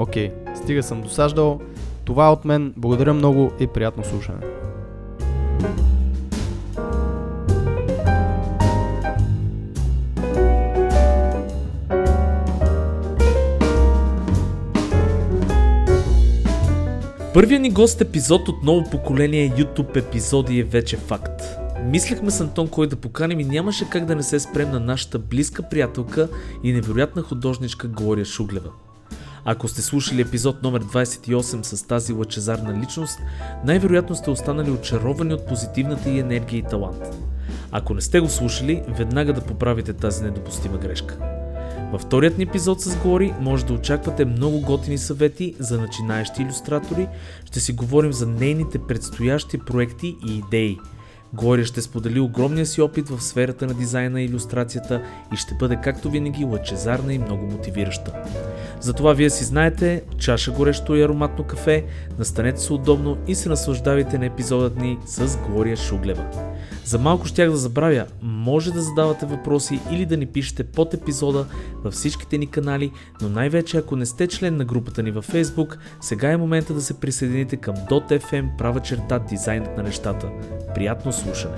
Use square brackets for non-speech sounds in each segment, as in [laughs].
Окей, стига съм досаждал. Това е от мен. Благодаря много и приятно слушане. Първият ни гост епизод от ново поколение YouTube епизоди е вече факт. Мислехме с Антон кой да поканим и нямаше как да не се спрем на нашата близка приятелка и невероятна художничка Глория Шуглева. Ако сте слушали епизод номер 28 с тази лъчезарна личност, най-вероятно сте останали очаровани от позитивната и енергия и талант. Ако не сте го слушали, веднага да поправите тази недопустима грешка. Във вторият ни епизод с Гори може да очаквате много готини съвети за начинаещи иллюстратори. Ще си говорим за нейните предстоящи проекти и идеи. Глория ще сподели огромния си опит в сферата на дизайна и иллюстрацията и ще бъде както винаги лъчезарна и много мотивираща. Затова вие си знаете, чаша горещо и ароматно кафе, настанете се удобно и се наслаждавайте на епизодът ни с Глория Шуглева. За малко щях да забравя, може да задавате въпроси или да ни пишете под епизода във всичките ни канали, но най-вече ако не сте член на групата ни във Facebook, сега е момента да се присъедините към .fm права черта дизайнът на нещата. Приятно слушане!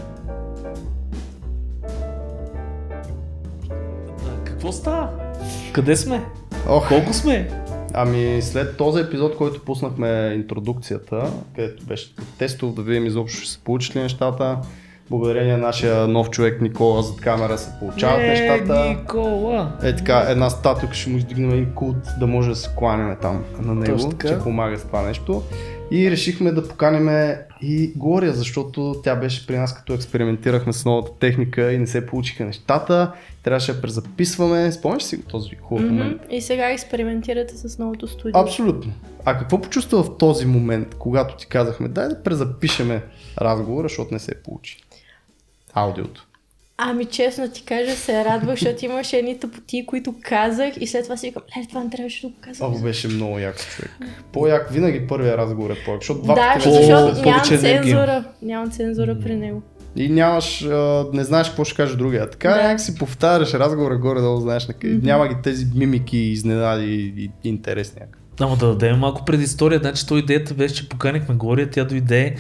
Какво става? Къде сме? Ох, Колко сме? ами след този епизод, който пуснахме интродукцията, където беше тестов, да видим изобщо ще се получат ли нещата, благодарение на нашия нов човек Никола зад камера се получават нещата. Никола! Е така, една статуя ще му издигнем един култ, да може да се кланяме там на него, че помага с това нещо. И решихме да поканим и Глория, защото тя беше при нас като експериментирахме с новата техника и не се получиха нещата. Трябваше да презаписваме. Спомняш си го този хубав момент? И сега експериментирате с новото студио. Абсолютно. А какво почувства в този момент, когато ти казахме, дай да презапишеме разговора, защото не се получи? Аудиото. Ами честно ти кажа, се радвах, защото имаше едни тъпоти, които казах и след това си викам, ле, това не трябваше да го казвам. О, беше много як човек. По-як, винаги първия разговор е по-як, защото два Да, пъти по- вече защото се- нямам цензура. Нямам цензура при него. И нямаш, а, не знаеш какво ще каже другия. Така Да. да. си повтаряш разговора горе-долу, знаеш, няма ги тези мимики, изненади и, и интересни. някак. Ама да дадем малко предистория. Значи то идеята беше, че поканихме Глория, тя дойде,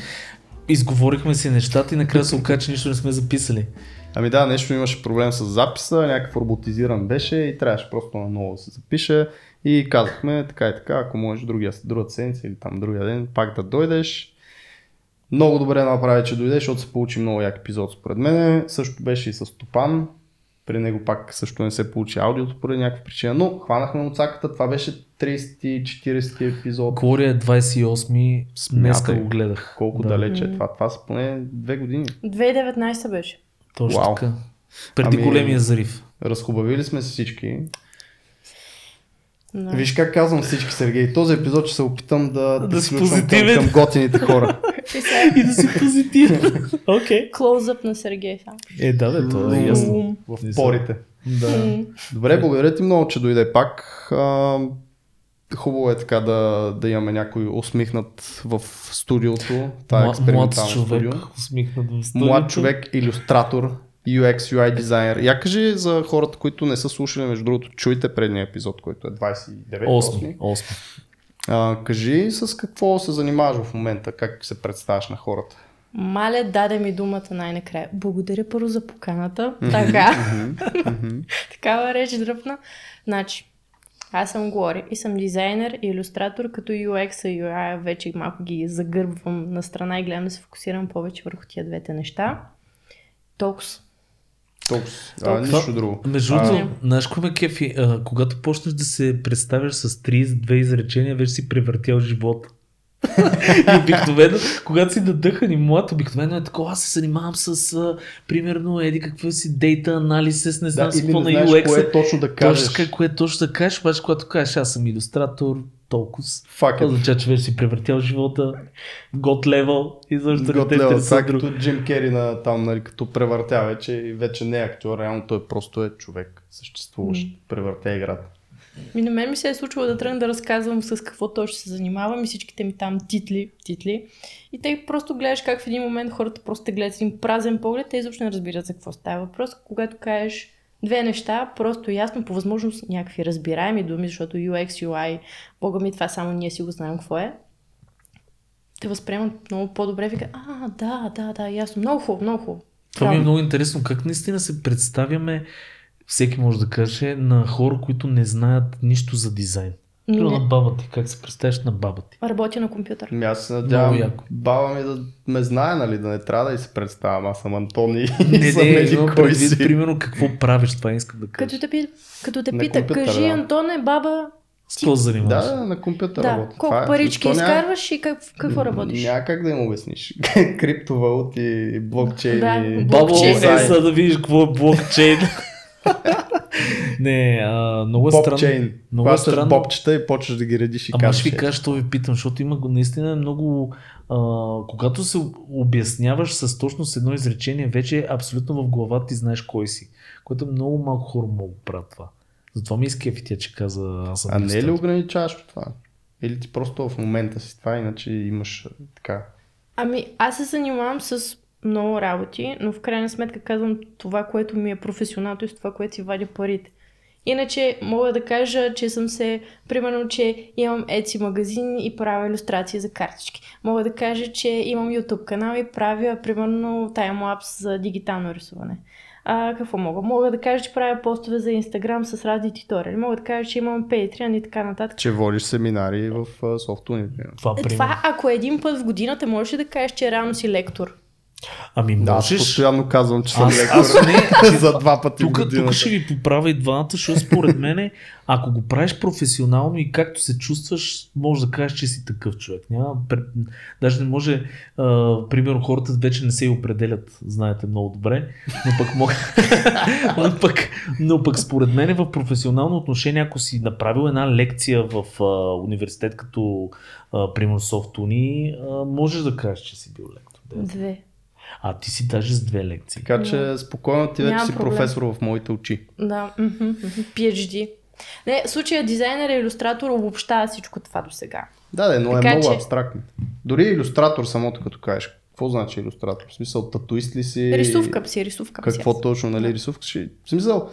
изговорихме си нещата и накрая се оказа, че нищо не сме записали. Ами да, нещо имаше проблем с записа, някакъв роботизиран беше и трябваше просто наново да се запише. И казахме така и така, ако можеш другия, другата седмица или там другия ден, пак да дойдеш. Много добре направи, че дойде, защото се получи много як епизод според мен. Също беше и с Топан. При него пак също не се получи аудиото поради някаква причина, но хванахме муцаката. Това беше 30-40 епизод. Глория е 28-ми, днеска Смятай. го гледах. Колко да. далече е това? Това са поне две години. 2019 беше. Точно така. Преди Ами- големия зарив. Разхубавили сме се всички. Да. Виж как казвам всички, Сергей. Този епизод ще се опитам да, да, Да си сключвам към, позитивен. към готините хора. [laughs] И да си позитивен. [laughs] Окей. клоузъп на Сергей сам. Е, да, бе, то е ясно. В порите. Да. Добре, благодаря ти много, че дойде пак. А, хубаво е така да, да имаме някой усмихнат в студиото. Това е Мла- Млад експериментално човек, студио. усмихнат в студиото. Млад човек, иллюстратор, UX, UI дизайнер. Я кажи за хората, които не са слушали, между другото, чуйте предния епизод, който е 29 Осми. Осми. А, кажи с какво се занимаваш в момента, как се представяш на хората. Маля даде ми думата най-накрая. Благодаря първо за поканата. Така. [laughs] Такава реч дръпна. Значи, Аз съм Глори и съм дизайнер и иллюстратор, като UX и UI вече малко ги загърбвам на страна и гледам да се фокусирам повече върху тия двете неща. Толкова. Толкова. А, нищо друго. Между другото, знаеш кое ме кефи? А, когато почнеш да се представяш с 32 изречения, вече си превъртял живота. [laughs] и обикновено, когато си надъхан и млад, обикновено е такова, аз се занимавам с, а, примерно, еди какво си, дейта анализис, не знам да, си какво на UX. кое точно да кажеш. Точно кое точно да кажеш, обаче когато кажеш, аз съм иллюстратор, толкова. Факт Това означава, че вече си превъртял живота, год левел и защо да не те интересува друг. като Джим Кери на там, нали, като превъртя вече и вече не е актьор, реално той просто е човек, съществуващ, превъртя играта. Ми на мен ми се е случило да тръгна да разказвам с какво точно се занимавам и всичките ми там титли, титли. И те просто гледаш как в един момент хората просто те гледат с един празен поглед, те изобщо не разбират за какво става въпрос. Когато кажеш две неща, просто ясно, по възможност някакви разбираеми думи, защото UX, UI, бога ми това само ние си го знаем какво е. Те възприемат много по-добре, вика, а, да, да, да, ясно, много хубаво, много хубаво. Това ми е много интересно. Как наистина се представяме, всеки може да каже, на хора, които не знаят нищо за дизайн. Ми не- на баба ти. Как се представяш на баба ти? Работя на компютър. Ами аз се надявам баба ми да ме знае, нали, да не трябва да и се представям. Аз съм Антони и Не, [laughs] съм не, имам кой предвид, си. примерно, какво правиш, това искам да Като кажа. те, пи- като те пита, кажи, да. Антоне, баба, С какво се занимаваш? Да, да, на компютър да, работя. колко Това е. парички няма- изкарваш и как, какво работиш? Няма как да им обясниш. [laughs] Криптовалути, блокчейни. Да, Бабо, Блокчейн. е, за да видиш какво е блокчейн. [laughs] не, а, много е странно. Бобчейн. Много е странно. бобчета и почваш да ги редиш и Ама казваш. ще ви е, кажа, що ви питам, защото има го- наистина е много... А, когато се обясняваш с точно с едно изречение, вече абсолютно в главата ти знаеш кой си. Което много малко хора могат да правят това. Затова ми изкефи тя, че каза аз съм А не е ли ограничаваш това? Или ти просто в момента си това, иначе имаш така. Ами, аз се занимавам с много работи, но в крайна сметка казвам това, което ми е професионално и с това, което си вадя парите. Иначе мога да кажа, че съм се, примерно, че имам Etsy магазин и правя иллюстрации за картички. Мога да кажа, че имам YouTube канал и правя, примерно, таймлапс за дигитално рисуване. А, какво мога? Мога да кажа, че правя постове за Instagram с разни туториали. Мога да кажа, че имам Patreon и така нататък. Че водиш семинари в а, софтуни. Това, Е. Това, ако един път в годината, можеш ли да кажеш, че реално си лектор? Ами Да, аз можеш... постоянно казвам, че съм Аз- лектор аз не, [laughs] за два пъти Тук, тук ще ви поправя и двамата, защото според мен, ако го правиш професионално и както се чувстваш, може да кажеш, че си такъв човек. Няма, даже не може, а, примерно хората вече не се и определят, знаете много добре, но пък мога, [laughs] но, пък, но пък според мен в професионално отношение, ако си направил една лекция в а, университет като а, примерно Софтуни, а, можеш да кажеш, че си бил лектор. Да. Две. А ти си даже с две лекции. Така че спокойно ти вече Нямам си проблем. професор в моите очи. Да, PhD. Не, случая дизайнер и иллюстратор обобщава всичко това до сега. Да, да, но Така е много че- абстрактно. Дори илюстратор самото като кажеш. Какво значи илюстратор? В смисъл, татуист ли си? Рисувка си, рисувка си. Какво точно, нали, рисувка си? В смисъл,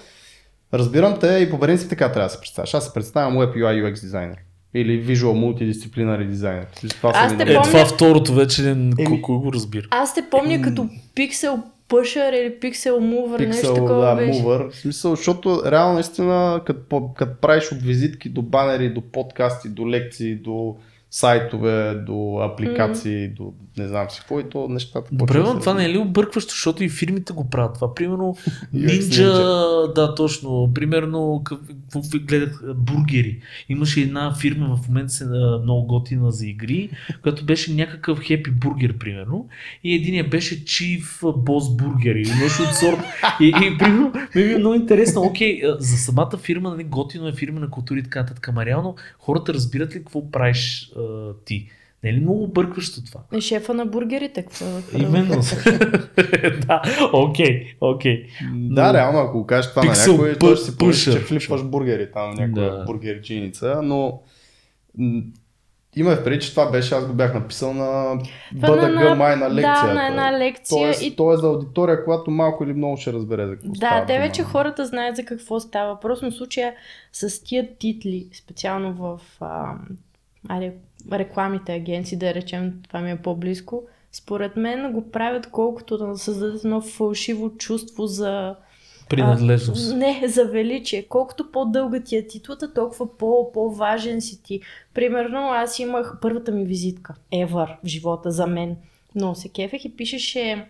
разбирам те и по принцип така трябва да се представяш. Аз се представям Web UI UX дизайнер. Или Visual Multidisciplinary дизайнер. Това Аз те Е, помня- това второто вече не, Еми- кой, кой го разбира? Аз те помня като пиксел пъшър или пиксел мувър, нещо такова да, беше. mover. В смисъл, защото реално наистина, като, като правиш от визитки до банери, до подкасти, до лекции, до сайтове, до апликации, до не знам си какво и то нещата. Добре, но това не е ли объркващо, защото и фирмите го правят това. Примерно [laughs] Ninja, да, точно. Примерно, какво гледах, бургери. Имаше една фирма в момента се много готина за игри, която беше някакъв хепи бургер, примерно. И единия беше Chief Boss Burger или нещо от сорт. И, и примерно, ми е много интересно. Окей, за самата фирма, нали, готино е фирма на култури и така нататък. Ама реално, хората разбират ли какво правиш а, ти? Не е ли много объркващо това? Е, шефа на бургерите. Какво? Именно. [laughs] да, окей, окей. Да, Но- реално, ако кажеш това Pixel на някой, той ще си pusher. че флипваш бургери там, някоя Да. бургерчиница, но има в преди, че това беше, аз го бях написал на БДГ май на лекция. Да, на една лекция. Тоест, и... то е за аудитория, която малко или много ще разбере за какво Да, става те дума. вече хората знаят за какво става. въпрос, но в случая с тия титли, специално в а, айде, рекламите агенции, да речем, това ми е по-близко, според мен го правят колкото да създадат едно фалшиво чувство за Принадлежност. А, не, за величие. Колкото по-дълга ти е титлата, толкова по- по-важен си ти. Примерно, аз имах първата ми визитка. Ever в живота за мен. Но се кефех и пишеше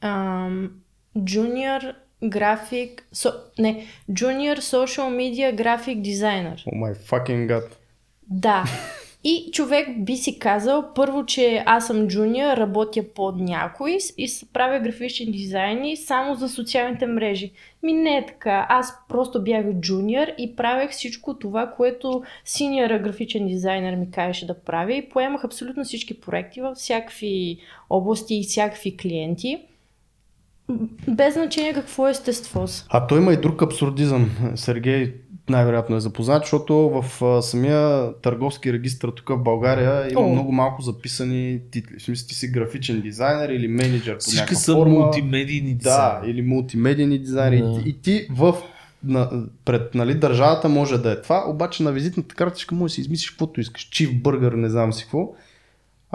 ам, Junior график, со, не, Junior Social Media Graphic Designer. О май fucking god. Да. И човек би си казал, първо, че аз съм джуниор, работя под някой и правя графични дизайни само за социалните мрежи. Ми не е така. Аз просто бях джуниор и правех всичко това, което синьора графичен дизайнер ми кажеше да правя и поемах абсолютно всички проекти във всякакви области и всякакви клиенти. Без значение какво е естество. А той има и друг абсурдизъм. Сергей най-вероятно е запознат, защото в а, самия търговски регистр тук в България има О. много малко записани титли. В смисъл ти си графичен дизайнер или менеджер по Всички някаква са форма. мултимедийни Да, дизайни. или мултимедийни дизайнери. Да. И, и ти в на, пред нали, държавата може да е това, обаче на визитната картичка може да си измислиш каквото искаш. Чив бъргър, не знам си какво.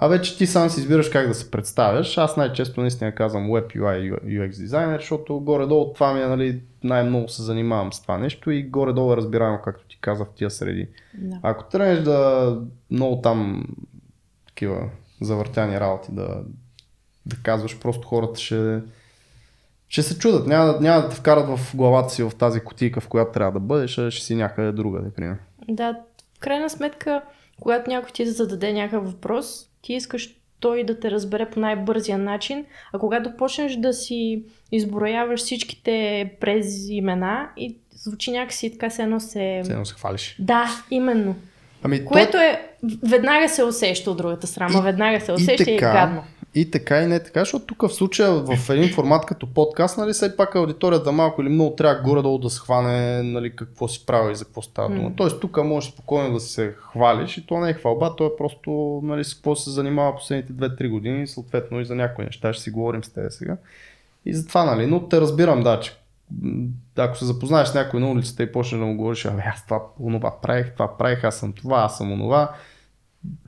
А вече ти сам си избираш как да се представяш. Аз най-често наистина казвам Web UI UX дизайнер, защото горе-долу това ми е, нали, най-много се занимавам с това нещо и горе-долу е разбираемо, както ти казах, в тия среди. Да. Ако тръгнеш да много там такива завъртяни работи да, да казваш, просто хората ще, ще се чудат. Няма, няма да те вкарат в главата си в тази кутийка, в която трябва да бъдеш, а ще си някъде друга, например. Да, в крайна сметка, когато някой ти зададе някакъв въпрос, ти искаш той да те разбере по най-бързия начин, а когато почнеш да си изброяваш всичките през имена и звучи някакси така се едно се... Все едно се хвалиш. Да, именно. Ами, Което той, е... Веднага се усеща от другата страна, И- веднага се усеща и, е така, гадно. И така и не така, защото тук в случая в един формат като подкаст, нали, все пак аудиторията малко или много трябва горе-долу да схване нали, какво си правил и за какво става дума. М. Тоест тук можеш спокойно да се хвалиш и то не е хвалба, то е просто нали, с какво се занимава последните 2-3 години, съответно и за някои неща ще си говорим с теб сега. И затова, нали, но те разбирам, да, че ако се запознаеш с някой на улицата и почнеш да му говориш, абе аз това, онова правих, това правих, аз съм това, аз съм онова,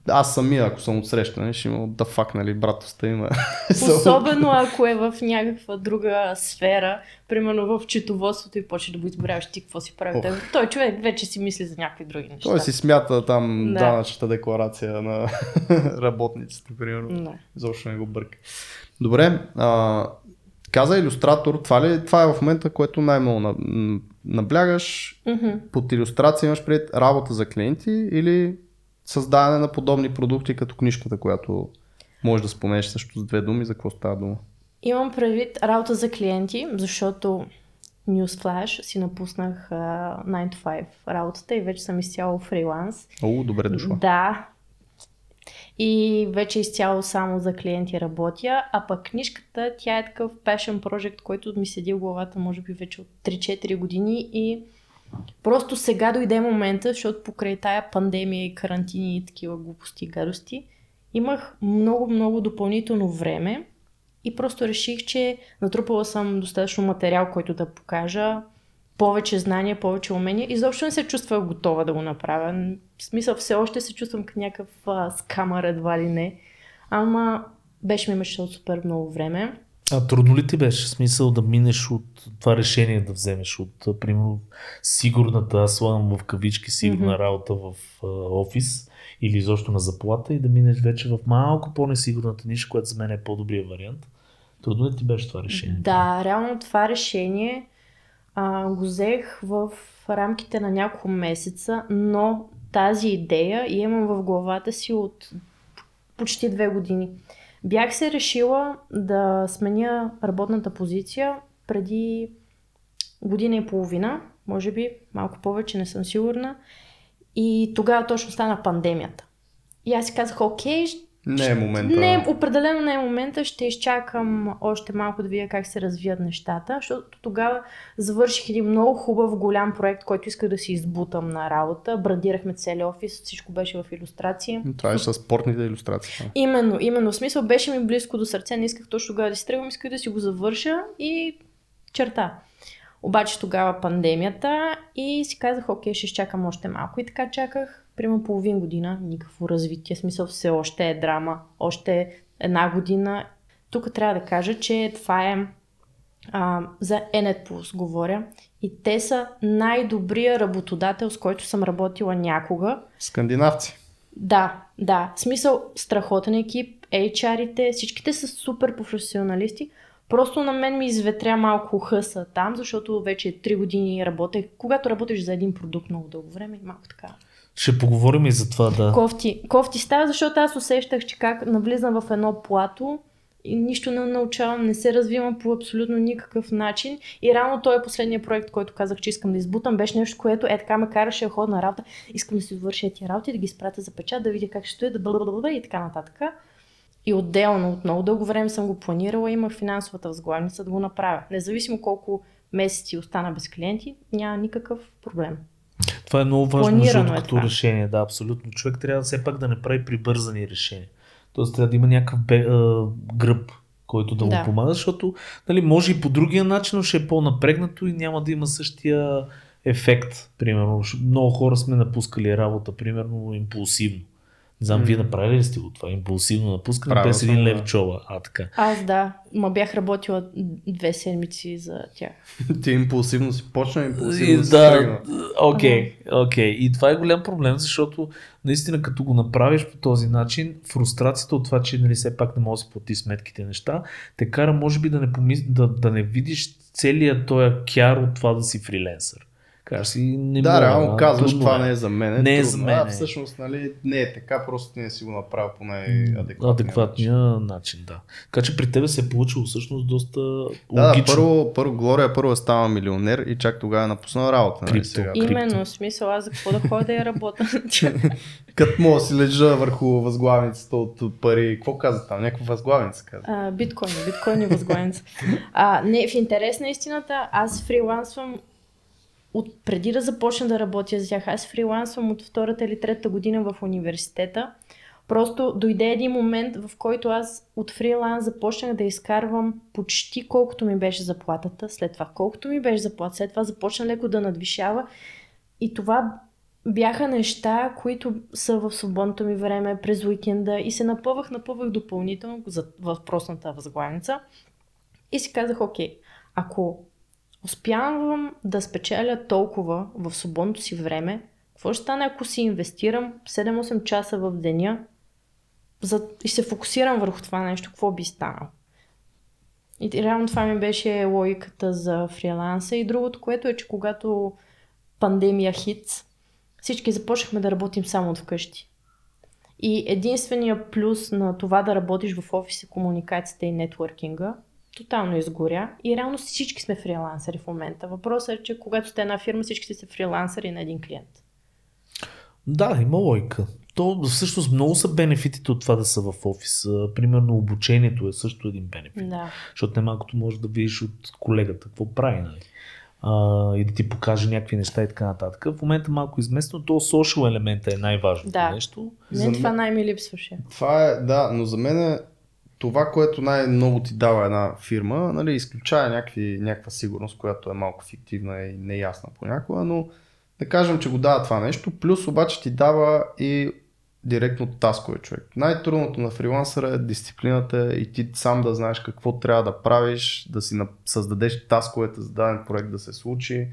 аз самия, ако съм отсрещан, ще има да фак, нали, братоста има. [laughs] Особено ако е в някаква друга сфера, примерно в четоводството и почне да го изборяваш ти какво си прави. Ох. Той, човек вече си мисли за някакви други неща. Той си смята там Да. данъчната декларация на [laughs] работниците, примерно. Да. Изобщо не го бърка. Добре, а, каза иллюстратор, това, ли, това е в момента, което най-много наблягаш. Мгм. Под иллюстрация имаш пред работа за клиенти или създаване на подобни продукти, като книжката, която можеш да споменеш също с две думи, за какво става дума. Имам предвид работа за клиенти, защото Newsflash си напуснах а, 9 to 5 работата и вече съм изцяло фриланс. О, добре дошла. Да. И вече изцяло само за клиенти работя, а пък книжката, тя е такъв passion project, който ми седи в главата, може би вече от 3-4 години и просто сега дойде момента, защото покрай тая пандемия и карантини и такива глупости и гадости, имах много-много допълнително време и просто реших, че натрупала съм достатъчно материал, който да покажа, повече знания, повече умения. Изобщо не се чувствах готова да го направя. В смисъл, все още се чувствам като някакъв а, скамър, едва ли не. Ама беше ми мечта от супер много време. А трудно ли ти беше смисъл да минеш от това решение да вземеш от, примерно, сигурната, аз слагам в кавички, сигурна Мгм. работа в а, офис или изобщо на заплата и да минеш вече в малко по-несигурната ниша, която за мен е по-добрия вариант. Трудно ли ти беше това решение? Да, реално това решение а, го взех в рамките на няколко месеца, но тази идея я имам в главата си от почти две години. Бях се решила да сменя работната позиция преди година и половина, може би малко повече, не съм сигурна. И тогава точно стана пандемията. И аз си казах, окей, Не е момента. не, определено не е момента. Ще изчакам още малко да видя как се развият нещата, защото тогава завърших един много хубав голям проект, който исках да си избутам на работа. Брандирахме целия офис, всичко беше в иллюстрации. Това е с спортните иллюстрации. Именно, именно. В смисъл беше ми близко до сърце, не исках точно тогава да си тръгвам, исках да си го завърша и черта. Обаче тогава пандемията и си казах, окей, ще изчакам още малко. И така чаках, примерно половин година, никакво развитие, смисъл все още е драма, още една година. Тук трябва да кажа, че това е а, за Enet Plus говоря. И те са най-добрия работодател, с който съм работила някога. Скандинавци. Да, да. В смисъл, страхотен екип, HR-ите, всичките са супер професионалисти. Просто на мен ми изветря малко хъса там, защото вече 3 години работех. Когато работиш за един продукт много дълго време, малко така. Ще поговорим и за това, да. Кофти, кофти става, защото аз усещах, че как навлизам в едно плато и нищо не научавам, не се развивам по абсолютно никакъв начин. И рано той е последния проект, който казах, че искам да избутам, беше нещо, което е така ме караше да на работа. Искам да си довърша тия работи, да ги спрата за печат, да видя как ще стои, да бъда и така нататък. И отделно, от много дълго време съм го планирала, имах финансовата възглавница да го направя. Независимо колко месеци остана без клиенти, няма никакъв проблем. Това е много важно защото е като решение, да, абсолютно. Човек трябва все пак да не прави прибързани решения. Тоест трябва да има някакъв бе, а, гръб, който да му Да. помага, защото нали, може и по другия начин, но ще е по-напрегнато и няма да има същия ефект. Примерно, много хора сме напускали работа, примерно импулсивно. Не знам, вие М. направили ли сте го това? Импулсивно напускане Правил без един да. лев чола. А, така. Аз да, ма бях работила две седмици за тях. Ти импулсивно си почна, И, импулсивно си да, окей, окей. И това е голям проблем, защото наистина като го направиш по този начин, фрустрацията от това, че нали, все пак не можеш да си плати сметките неща, те кара може би да не, помис... да, да не видиш целият този кяр от това да си фриленсър. Кажеш си, не Да, реално а, казваш, това не е за мен. Не е за мен, А, е. всъщност, нали, не е така, просто не си го направил по най-адекватния адекватния начин, да. Така че при тебе се е получило всъщност доста Да, да, логично. първо, първо Глория първо станала милионер и чак тогава е напуснала работа. Нали, Крипто. сега. Именно, смисъл аз за какво да ходя да я работя. [laughs] Като мога да си лежа върху възглавницата от пари. Какво каза там? Някаква възглавница каза. А, биткоини, биткоини възглавница. А, не, в интерес на истината, аз фрилансвам от преди да започна да работя за тях. Аз фрилансвам от втората или третата година в университета. Просто дойде един момент, в който аз от фриланс започнах да изкарвам почти колкото ми беше заплатата, след това колкото ми беше заплата, след това започна леко да надвишава. И това бяха неща, които са в свободното ми време през уикенда и се напъвах, напъвах допълнително за въпросната възглавница. И си казах, окей, ако успявам да спечеля толкова в свободното си време, какво ще стане, ако си инвестирам 7-8 часа в деня за... и се фокусирам върху това нещо, какво би станало? И реално това ми беше логиката за фриланса. И другото, което е, че когато пандемия хит, всички започнахме да работим само от вкъщи. И единствения плюс на това да работиш в офис е комуникацията и нетворкинга тотално изгоря и реално всички сме фрилансери в момента. Въпросът е, че когато сте една фирма, всички сте фрилансери на един клиент. Да, има лойка. То всъщност много са бенефитите от това да са в офис. Примерно обучението е също един бенефит. Да. Защото не малкото можеш да видиш от колегата какво прави. Нали? А, и да ти покаже някакви неща и така нататък. В момента малко изместно, то social елемента е най-важното Да. нещо. За Мен това най-ми липсваше. Това е, да, но за мен е това, което най-много ти дава една фирма, нали, изключая някакви, някаква сигурност, която е малко фиктивна и неясна понякога, но да кажем, че го дава това нещо, плюс обаче ти дава и директно таскове човек. Най-трудното на фрилансъра е дисциплината и ти сам да знаеш какво трябва да правиш, да си създадеш тасковете за даден проект да се случи,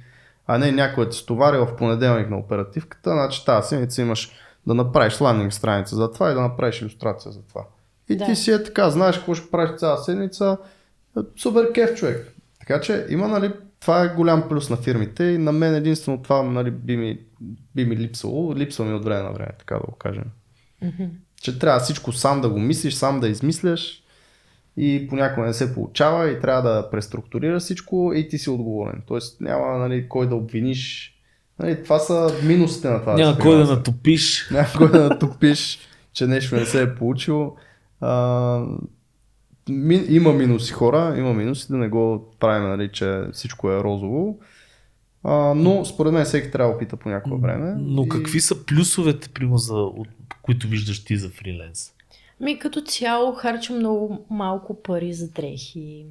а не някой да ти стовари в понеделник на оперативката, значи тази седмица имаш да направиш ландинг страница за това и да направиш иллюстрация за това. И Да. ти си е така, знаеш какво ще правиш цяла седмица, супер кеф човек. Така че има, нали, това е голям плюс на фирмите и на мен единствено това нали, би, ми, би ми липсвало, липсва ми от време на време, така да го кажем. Че трябва всичко сам да го мислиш, сам да измисляш и понякога не се получава и трябва да преструктурираш всичко и ти си отговорен. Тоест няма нали, кой да обвиниш. Нали, това са минусите на това. Няма си кой да натопиш. Няма кой да натопиш, че нещо не се е получило. А, ми, има минуси хора, има минуси да не го правим, нали, че всичко е розово. А, но според мен всеки трябва да опита по някое време. Но и- какви са плюсовете, примерно, за, от, които виждаш ти за фриленс? Ми като цяло харча много малко пари за дрехи.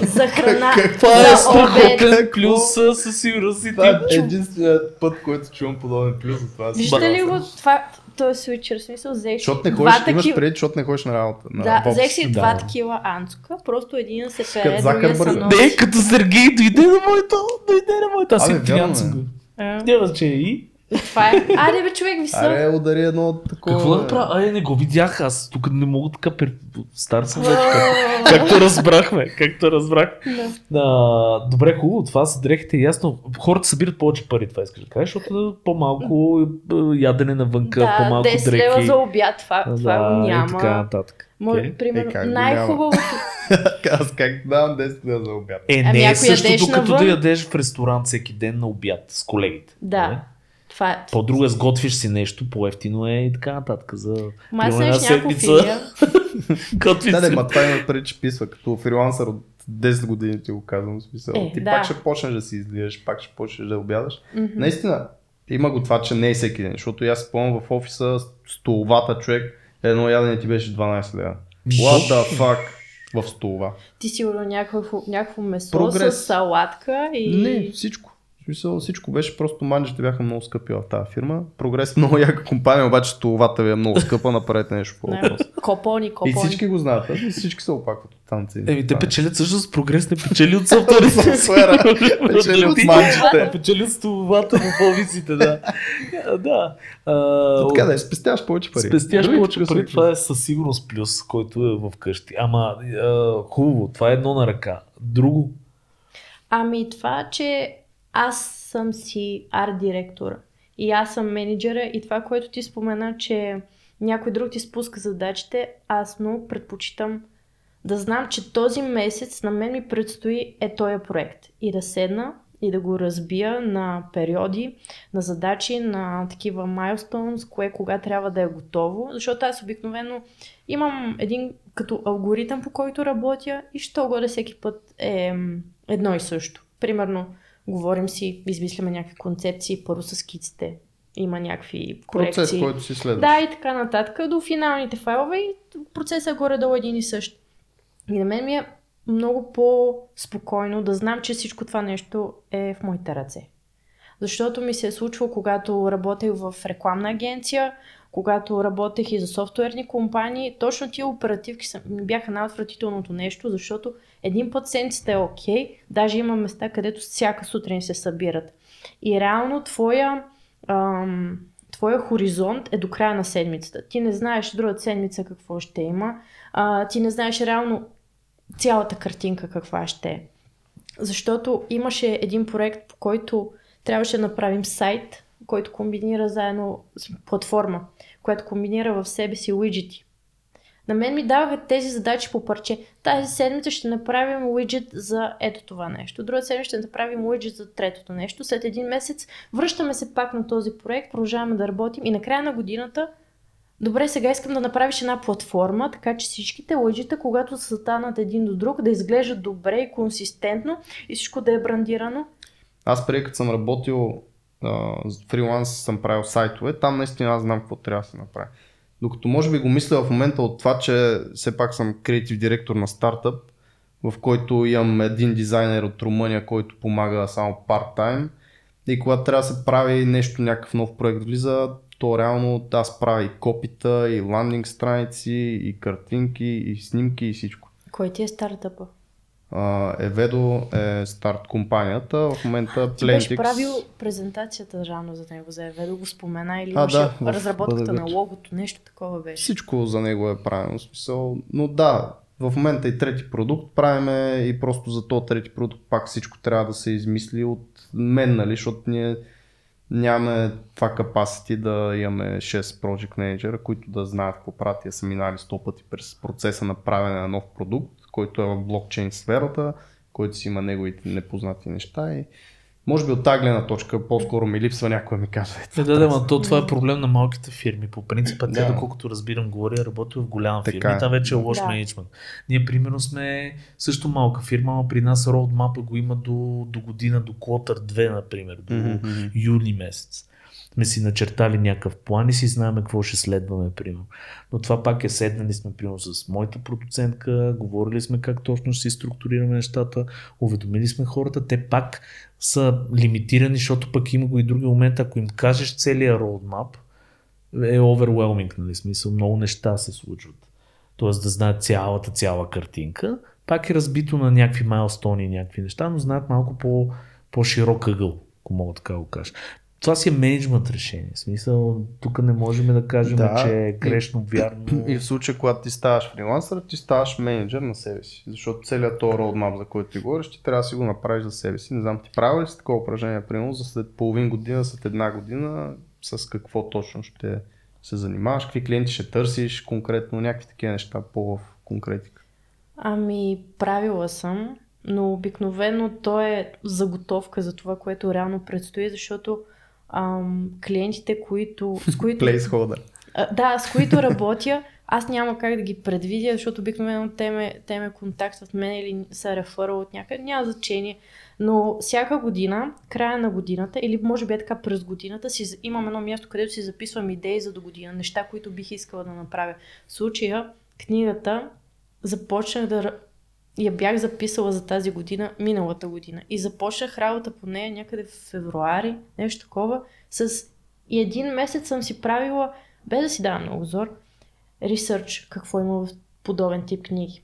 за храна, Какво Това е за обед. страхотен плюс със сигурност и Това е единственият път, който чувам подобен плюс от това. Виждате ли го? Това, той е свичър, в смисъл, взех Защото не два ходиш, имаш такива... преди, защото не ходиш на работа. На Да, взех си Да. два такива анцука, просто един се пере, другия се носи. Не, като Сергей дойде на моето, дойде на моето. Аз си клиент е. съм го. А, Няма че и. Това е. Аре бе, човек, ви са. Аре, удари едно такова. Какво да правя? Ай, не го видях. Аз тук не мога така. Пер... Стар съм вече. Как... Както разбрахме. Както разбрах. Да. А, добре, хубаво. Това са дрехите. Ясно. Хората събират повече пари, това искаш да кажеш, защото е по-малко е, ядене навънка, Да, по-малко 10 дрехи. лева за обяд, това, това го да, няма. И така нататък. Може, Окей. примерно, Е, най-хубавото. [laughs] Аз как давам 10 лева за обяд. Е, Ами, не е ако същото като навън- да ядеш в ресторант всеки ден на обяд с колегите. Да. Не? Това е. По-друго е сготвиш си нещо, по-ефтино е и така нататък. За Май примерно една седмица. [laughs] Да, си. да, ма това има преди, че писва. Като фрилансър от 10 години ти го казвам. Смисъл. Е, ти да. пак ще почнеш да си излияш, пак ще почнеш да обядаш. Мгм. Наистина, има го това, че не е всеки ден, защото аз си спомням в офиса столовата човек, едно ядене ти беше 12 лева. What the fuck в столова? Ти сигурно някакво, някакво месо Прогрес. с салатка и... Не, всичко. В смисъл, всичко беше просто манджите бяха много скъпи в тази фирма. Прогрес е [laughs] много яка компания, обаче столовата ви е много скъпа, направете нещо по Не, въпрос. Копони, И копони. всички го знаят? И всички се опакват от танци. Еми, те печелят също с прогрес, не печели от. Софтуера. Печели [laughs] от манджите. Печели от [laughs] столовата в офисите, да. да. А, Така да е, спестяваш повече пари. Спестяваш повече пари, това е със сигурност плюс, който е в къщи. Ама хубаво, това е едно на ръка. Друго, Ами това, че аз съм си арт директора и аз съм менеджера и това, което ти спомена, че някой друг ти спуска задачите, аз много предпочитам да знам, че този месец на мен ми предстои е този проект. И да седна и да го разбия на периоди, на задачи, на такива milestones, кое кога трябва да е готово, защото аз обикновено имам един като алгоритъм, по който работя и що горе всеки път е едно и също. Примерно, говорим си, измисляме някакви концепции, първо с скиците, има някакви корекции. Процес, който си следваш. Да, и така нататък, до финалните файлове и процесът е горе-долу един и същ. И на мен ми е много по-спокойно да знам, че всичко това нещо е в моите ръце. Защото ми се е случвало, когато работех в рекламна агенция, когато работех и за софтуерни компании, точно тия оперативки са, бяха най-отвратителното нещо, защото един път седмицата е окей, даже има места, където всяка сутрин се събират. И реално твоя, ам, твоя хоризонт е до края на седмицата. Ти не знаеш другата седмица какво ще има, а, ти не знаеш реално цялата картинка каква ще е. Защото имаше един проект, по който трябваше да направим сайт, който комбинира заедно с платформа, която комбинира в себе си уиджети. На мен ми даваха тези задачи по парче. Тази седмица ще направим уиджет за ето това нещо. Друга седмица ще направим уиджет за третото нещо. След един месец връщаме се пак на този проект, продължаваме да работим и на края на годината Добре, сега искам да направиш една платформа, така че всичките уиджета, когато са станат един до друг, да изглеждат добре и консистентно и всичко да е брандирано. Аз преди като съм работил с фриланс, съм правил сайтове, там наистина аз знам какво трябва да се направи. Докато може би го мисля в момента от това, че все пак съм креатив директор на стартъп, в който имам един дизайнер от Румъния, който помага само парт-тайм. И когато трябва да се прави нещо, някакъв нов проект влиза, то реално аз правя и копита, и ландинг страници, и картинки, и снимки, и всичко. Кой ти е стартъпа? Еведо е старт компанията, в момента Ти беше правил презентацията рано за него, за Еве да го спомена или А, имаше да, в разработката на Бъдегът. логото, нещо такова беше. Всичко за него е правилно, смисъл. Но да, в момента и трети продукт правиме и просто за този трети продукт пак всичко трябва да се измисли от мен, нали, защото ние нямаме това capacity да имаме 6 project manager, които да знаят какво правят. Тия са минали 100 пъти през процеса на правене на нов продукт, който е в блокчейн сферата, който си има неговите непознати неща и може би от тази гледна точка по-скоро ми липсва някой ми каже. Е, да, да, ма то това е проблем на малките фирми. По принцип, а тя, Да. доколкото разбирам, говоря, работи в голяма Така фирма е. и там вече е лош Да. менеджмент. Ние, примерно, сме също малка фирма, но при нас роудмапа го има до, до година, до Quarter 2, например, до Мгм. юни месец. Сме си начертали някакъв план и си знаем какво ще следваме, примерно. Но това пак е седнали сме, примерно, с моята продуцентка, говорили сме как точно ще си структурираме нещата, уведомили сме хората, те пак са лимитирани, защото пък има го и други моменти, ако им кажеш целият роудмап, е overwhelming, нали, смисъл, много неща се случват. Тоест да знаят цялата, цяла картинка. Пак е разбито на някакви майлстони, някакви неща, но знаят малко по, по-широк ъгъл, ако мога така го кажа. Това си е менеджмент решение. В смисъл, тук не можем да кажем, Да. че е грешно, вярно. [clears throat] И в случая, когато ти ставаш фрилансър, ти ставаш менеджер на себе си. Защото целият този roadmap, за който ти говориш, ти трябва да си го направиш за себе си. Не знам, ти правил ли си такова упражнение, примерно, за след половин година, след една година, с какво точно ще се занимаваш, какви клиенти ще търсиш, конкретно някакви такива неща по в конкретика. Ами, правила съм, но обикновено то е заготовка за това, което реално предстои, защото ам, клиентите, които, с които Placeholder. А, да, с които работя, аз няма как да ги предвидя, защото обикновено те ме, те ме контактват мен или са рефърал от някъде, няма значение. Но всяка година, края на годината, или може би е така през годината, си, имам едно място, където си записвам идеи за до година, неща, които бих искала да направя. В случая, книгата започнах да... Я бях записала за тази година, миналата година. И започнах работа по нея някъде в февруари, нещо такова, с и един месец съм си правила, без да си давам много зор, ресърч, какво има в подобен тип книги.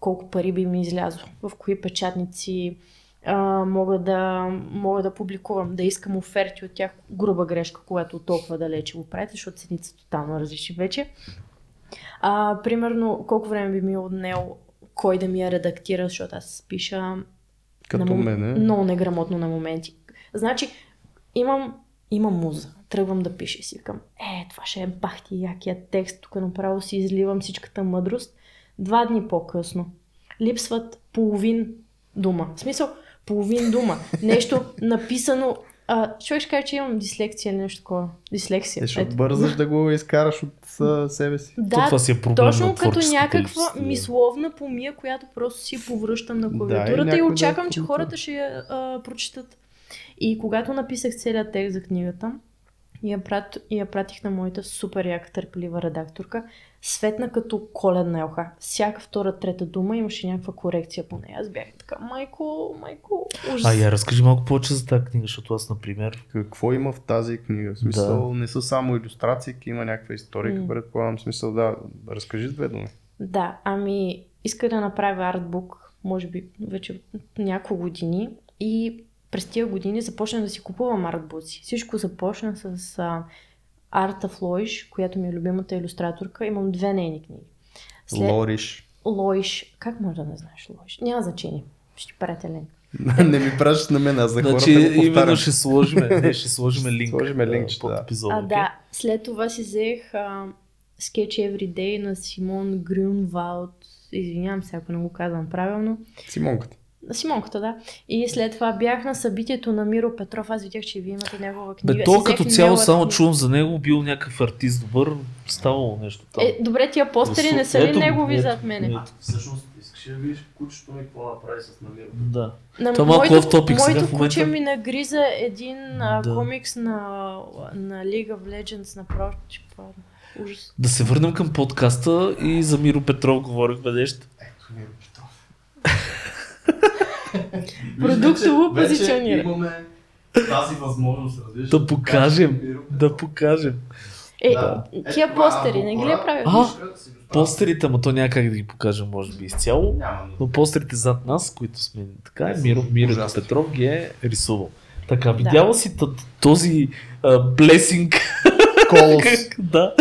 Колко пари би ми излязло, в кои печатници а, мога, да, мога да публикувам, да искам оферти от тях. Груба грешка, когато толкова далече го правите, защото цените са тотално различни вече. А, примерно, колко време би ми отнел кой да ми я редактира, защото аз пиша Като на мом- мене. Много неграмотно на моменти. Значи, имам, имам муза. Тръгвам да пиша и си викам, е, това ще е бахти якия текст. Тук направо си изливам всичката мъдрост. Два дни по-късно липсват половин дума. В смисъл, половин дума. Нещо написано. А, човек ще каже, че имам дислексия или нещо такова. Дислексия. Е, Ето. бързаш [laughs] да го изкараш от а, себе си. Да, това си е проблем точно на като някаква личност, да. мисловна помия, която просто си повръщам на Да, и клавиатурата и, да очаквам, я че хората ще я а, прочитат. И когато написах целият текст за книгата, и я, прат, и я пратих на моята супер яка търпелива редакторка, светна като коледна елха. Всяка втора, трета дума имаше някаква корекция по нея. Аз бях така, майко, майко, ужас. А я разкажи малко повече за тази книга, защото аз, например, Какво има в тази книга? В смисъл, не са само иллюстрации, има някаква историка, М. предполагам. Смисъл, да, разкажи с две думи. Да, ами иска да направя артбук, може би вече няколко години и през тия години започнах да си купувам артбуци. Всичко започна с а, Арта Флойш, която ми е любимата иллюстраторка. Имам две нейни книги. След... Лориш. Лойш. Как може да не знаеш Лойш? Няма значение. Ще ти пратя линк. [laughs] не ми пращаш на мен, аз за хората значи, го именно повтарям. ще сложим, не, ще сложим линк. Сложим а, линкчета, под да. епизода. А, окей? да. След това си взех а, Sketch Everyday на Симон Грюнвалд. Извинявам се, ако не го казвам правилно. Симонката. Симонката, да. И след това бях на събитието на Миро Петров. Аз видях, че вие имате негова книга. Бе, то като цяло само книга. чувам за него, бил някакъв артист добър, ставало нещо там. Е, добре, тия постери не са ли Ето, негови ето, зад мене? ето. Всъщност, искаш да видиш кучето ми какво направи с намира. Да. На Това малко моето, off topic сега моето в момента. куче ми нагриза един а, Да. комикс на, на League of Legends на прочи. Ужас. Да се върнем към подкаста и за Миро Петров говорихме нещо. [laughs] Продуктово позиционира. имаме тази възможност, разбираш. Да покажем, да покажем. Е, Да. тия Е, постери, не ги ли е правил? А, Постерите, ама то няма как да ги покажем, може би изцяло. Но постерите зад нас, които сме така, е, Миро, Миро. Петров ги е рисувал. Така, видяла си т- този а, блесинг, Колос. [laughs] да,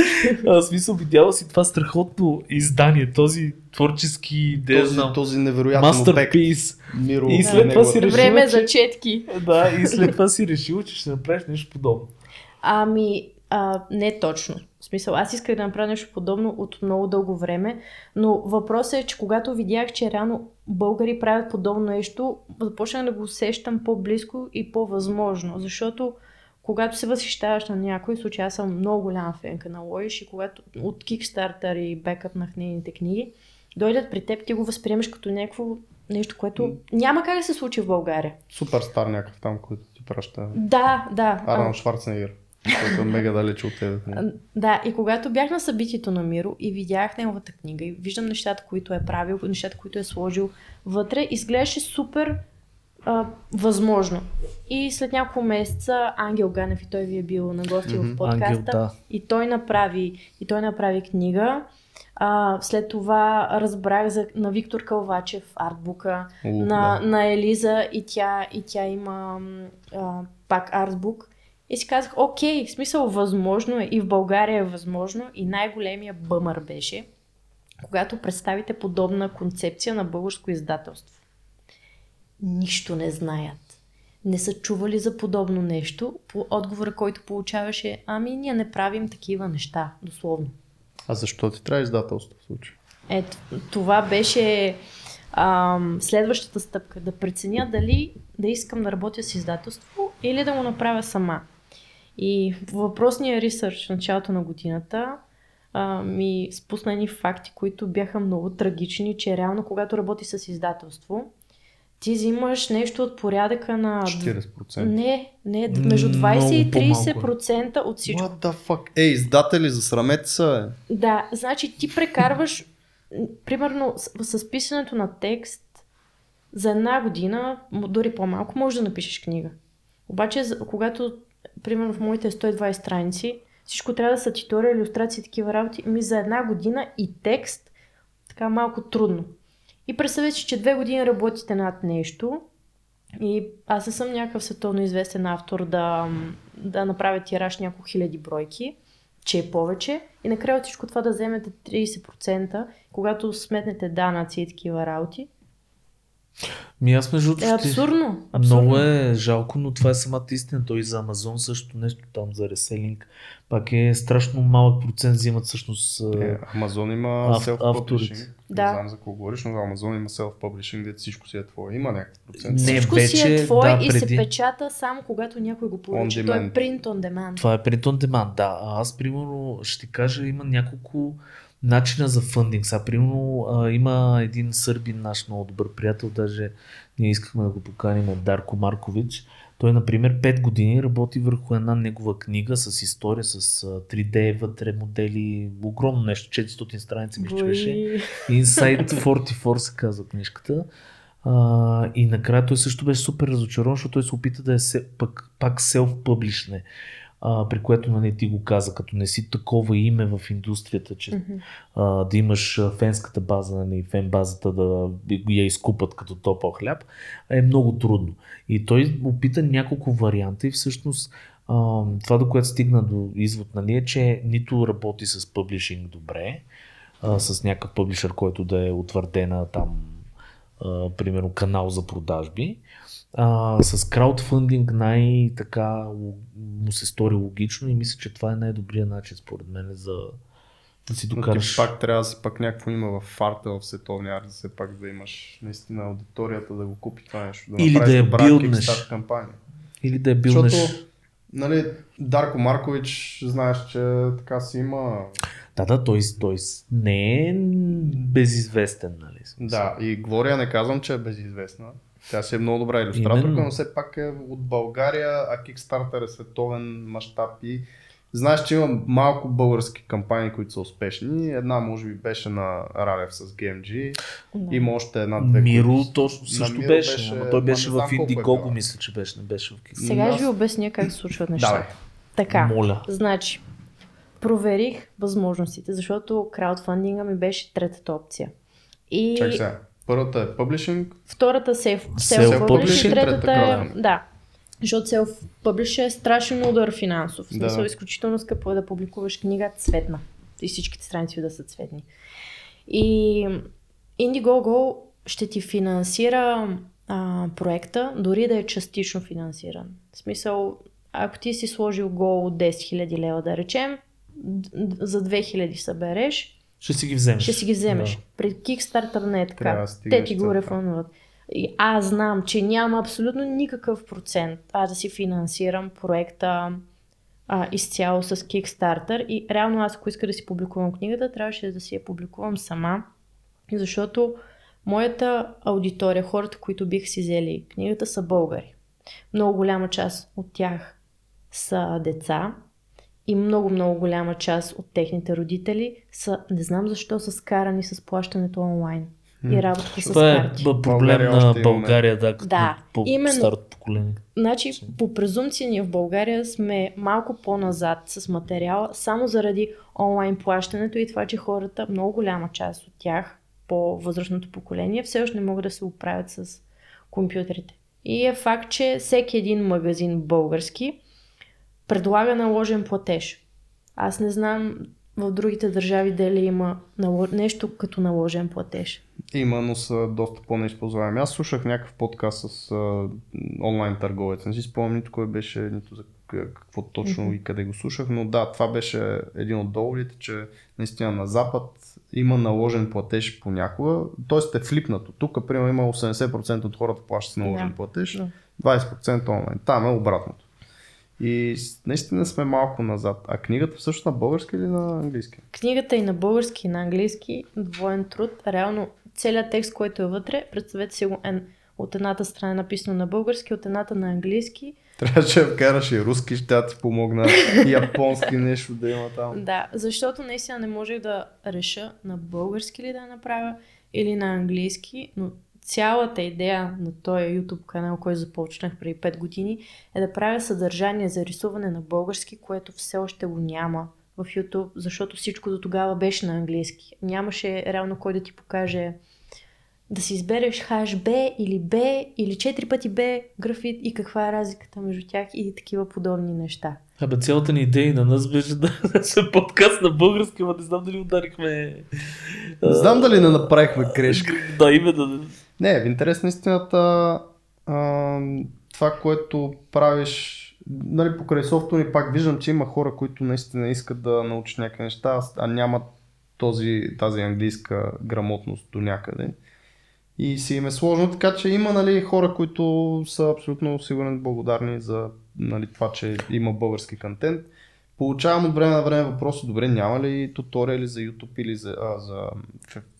а, смисъл видяла си това страхотно издание, този творчески, Този, знам, този невероятен мастерпис. Миро. И след това си решила, Време за че- четки. Да, и след това си решила, че ще направиш нещо подобно. Ами, а, не точно. В смисъл, аз исках да направя нещо подобно от много дълго време, но въпросът е, че когато видях, че реално българи правят подобно нещо, започнах да го усещам по-близко и по-възможно, защото когато се възхищаваш на някой, в случай аз съм много голяма фенка на Лоиш и когато от Kickstarter и бекъпнах нейните книги, дойдат при теб, ти го възприемеш като някакво нещо, което няма как да се случи в България. Суперстар някакъв там, който ти праща. Да, да. Арнолд Шварценегер. Който е мега далече от тебе. А, Да, и когато бях на събитието на Миро и видях неговата книга и виждам нещата, които е правил, нещата, които е сложил вътре, изглеждаше супер а, възможно. И след няколко месеца Ангел Ганев и той ви е бил на гости в подкаста. Ангел, да. И той направи, и той направи книга. А, след това разбрах за, на Виктор Калвачев артбука, О, на, да. на Елиза и тя, и тя има а, пак артбук. И си казах, окей, в смисъл възможно е и в България е възможно и най-големия бъмър беше, когато представите подобна концепция на българско издателство. Нищо не знаят. Не са чували за подобно нещо. По отговора, който получаваше, ами ние не правим такива неща, дословно. А защо ти трябва издателство в случая? Ето, това беше ам, следващата стъпка. Да преценя дали да искам да работя с издателство или да го направя сама. И въпросния ресърч в началото на годината а, ми спусна едни факти, които бяха много трагични, че реално когато работи с издателство, ти взимаш нещо от порядъка на... 40%. Не, не, между 20 и Много 30% от всичко. What the fuck? Ей, издатели, засрамете се. Да, значи ти прекарваш, примерно с, с писането на текст, за една година, дори по-малко, можеш да напишеш книга. Обаче, когато, примерно в моите 120 страници, всичко трябва да са туториали, иллюстрации и такива работи, ми за една година и текст, така малко трудно. И представете, си, че две години работите над нещо и аз не съм някакъв световно известен автор да, да направя тираж няколко хиляди бройки, че е повече. И накрая от всичко това да вземете 30%, когато сметнете данъци и такива работи. Ми аз между другото Е абсурдно. абсурдно. Много е жалко, но това е самата истина. Той за Амазон също нещо там за реселинг. Пак е страшно малък процент взимат всъщност. Е, Амазон има Ав- self-publishing. авторите. Не Да. знам за какво говориш, но Амазон има self-publishing, дето всичко си е твое. Има някакъв процент. Не, Всичко си е вече, твое да, и се преди- печата само когато някой го. On Той е print on demand. Това е print on demand, да. А аз, примерно, ще ти кажа, има няколко начина за фандинг. Сега, примерно, а, има един сърбин, наш много добър приятел, даже ние искахме да го поканим от Дарко Маркович. Той, например, 5 години работи върху една негова книга с история, с а, 3D вътре модели, огромно нещо, 400 страници че беше. Inside [laughs] 44 се казва книжката. А, и накрая той също беше супер разочарован, защото той се опита да е се, пак, пак self-publishне. А, при което нали, ти го каза, като не си такова име в индустрията, че Мгм. а, да имаш фенската база, нали, фен базата да я изкупат като топъл хляб, е много трудно. И той опита няколко варианта и всъщност а, това, до което стигна до извод, нали, е, че нито работи с пъблишинг добре, а, с някакъв пъблишър, който да е утвърдена там, а, примерно канал за продажби. А, с краудфандинг най-така му се стори логично и мисля, че това е най-добрият начин според мен за да си Но докараш. ти пак трябва да си пак някакво има в фарта в световния арт, да се пак да имаш наистина аудиторията да го купи това нещо. Да Или да я билднеш. Кампания. Или да е билнеш. Защото, нали, Дарко Маркович, знаеш, че така си има Да, да, той, той не е безизвестен, нали? Да, и Глория не казвам, че е безизвестна. Тя си е много добра иллюстраторка, Именно. но все пак е от България, а Kickstarter е световен мащаб и знаеш, че има малко български кампании, които са успешни. Една може би беше на Ралев с GMG, Да. има още една-две. Миро които- точно също Миро беше, беше- ама той беше в е Indiegogo, това. мисля, че беше, не беше в Kickstarter. Сега ще ви обясня как се случват Давай. нещата. Така. Моля. Значи, проверих възможностите, защото краудфандинга ми беше третата опция. И Чакай сега. Първата е публишинг, втората self, Self-publishing, self-publishing, третата е... Да. Защото self-publish е страшен удар финансов. В смисъл, да. изключително скъпо е да публикуваш книга цветна. И всичките страници да са цветни. И Indiegogo ще ти финансира а, проекта, дори да е частично финансиран. В смисъл, ако ти си сложил гол от 10 000 лева, да речем, за 2000 събереш, Ще си ги вземеш. ще си ги вземеш. Да. При Kickstarter не е така. Трябва Те ти го целта. рефонуват. И аз знам, че няма абсолютно никакъв процент аз да си финансирам проекта а, изцяло с Kickstarter и реално аз ако иска да си публикувам книгата, трябваше да си я публикувам сама, защото моята аудитория, хората, които бих си взели книгата са българи. Много голяма част от тях са деца и много-много голяма част от техните родители са, не знам защо, са скарани с плащането онлайн. и работата с Това е карти. проблем България на. България, да, като Да, по именно. старото поколение. Значи, по презумпция ние в България сме малко по-назад с материала, само заради онлайн плащането и това, че хората, много голяма част от тях, по-възрастното поколение, все още не могат да се оправят с компютрите. И е факт, че всеки един магазин български предлага наложен платеж. Аз не знам в другите държави дали има нещо като наложен платеж. Има, но са доста по-неизползваеми. Аз слушах някакъв подкаст с а, онлайн търговец. Не си спомням нито кой беше, нито за какво точно и къде го слушах, но да, това беше един от доводите, че наистина на Запад има наложен платеж понякога, т.е. е флипнато. Тук, примерно, има 80% от хората плащат с наложен Да. платеж, Да. 20% онлайн. Там е обратното. И наистина сме малко назад. А книгата всъщност на български или на английски? Книгата и на български и на английски, двоен труд, реално целият текст, който е вътре, представете си го е, от едната страна е написано на български, от едната на английски. Трябваше да вкараш и руски, ще ти помогна. И японски нещо да има там. Да, защото наистина не можех да реша на български ли да я направя или на английски, но цялата идея на този YouTube канал, който започнах преди 5 години, е да правя съдържание за рисуване на български, което все още го няма в YouTube, защото всичко до тогава беше на английски. Нямаше реално кой да ти покаже да си избереш HB или B или 4 пъти B графит и каква е разликата между тях и такива подобни неща. Абе, цялата ни идея на нас беше [laughs] да се подкаст на български, но не знам дали ударихме... Не знам дали не направихме грешка. [laughs] Да, именно. Не, в интерес на истината, а, това, което правиш, нали, покрай софтуер ни пак виждам, че има хора, които наистина искат да научат някакви неща, а нямат този, тази английска грамотност до някъде. И си им е сложно, така че има нали, хора, които са абсолютно сигурен благодарни за нали, това, че има български контент. Получавам от време на време въпроси, добре, няма ли туториали за YouTube или за, а, за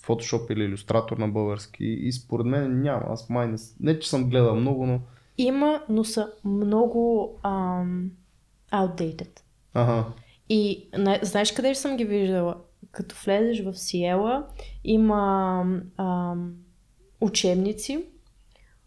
Photoshop или иллюстратор на български? И според мен няма. Аз май не, не че съм гледал много, но... Има, но са много ам, outdated. Ага. И не, знаеш къде съм ги виждала? Като влезеш в Сиела, има ам, учебници.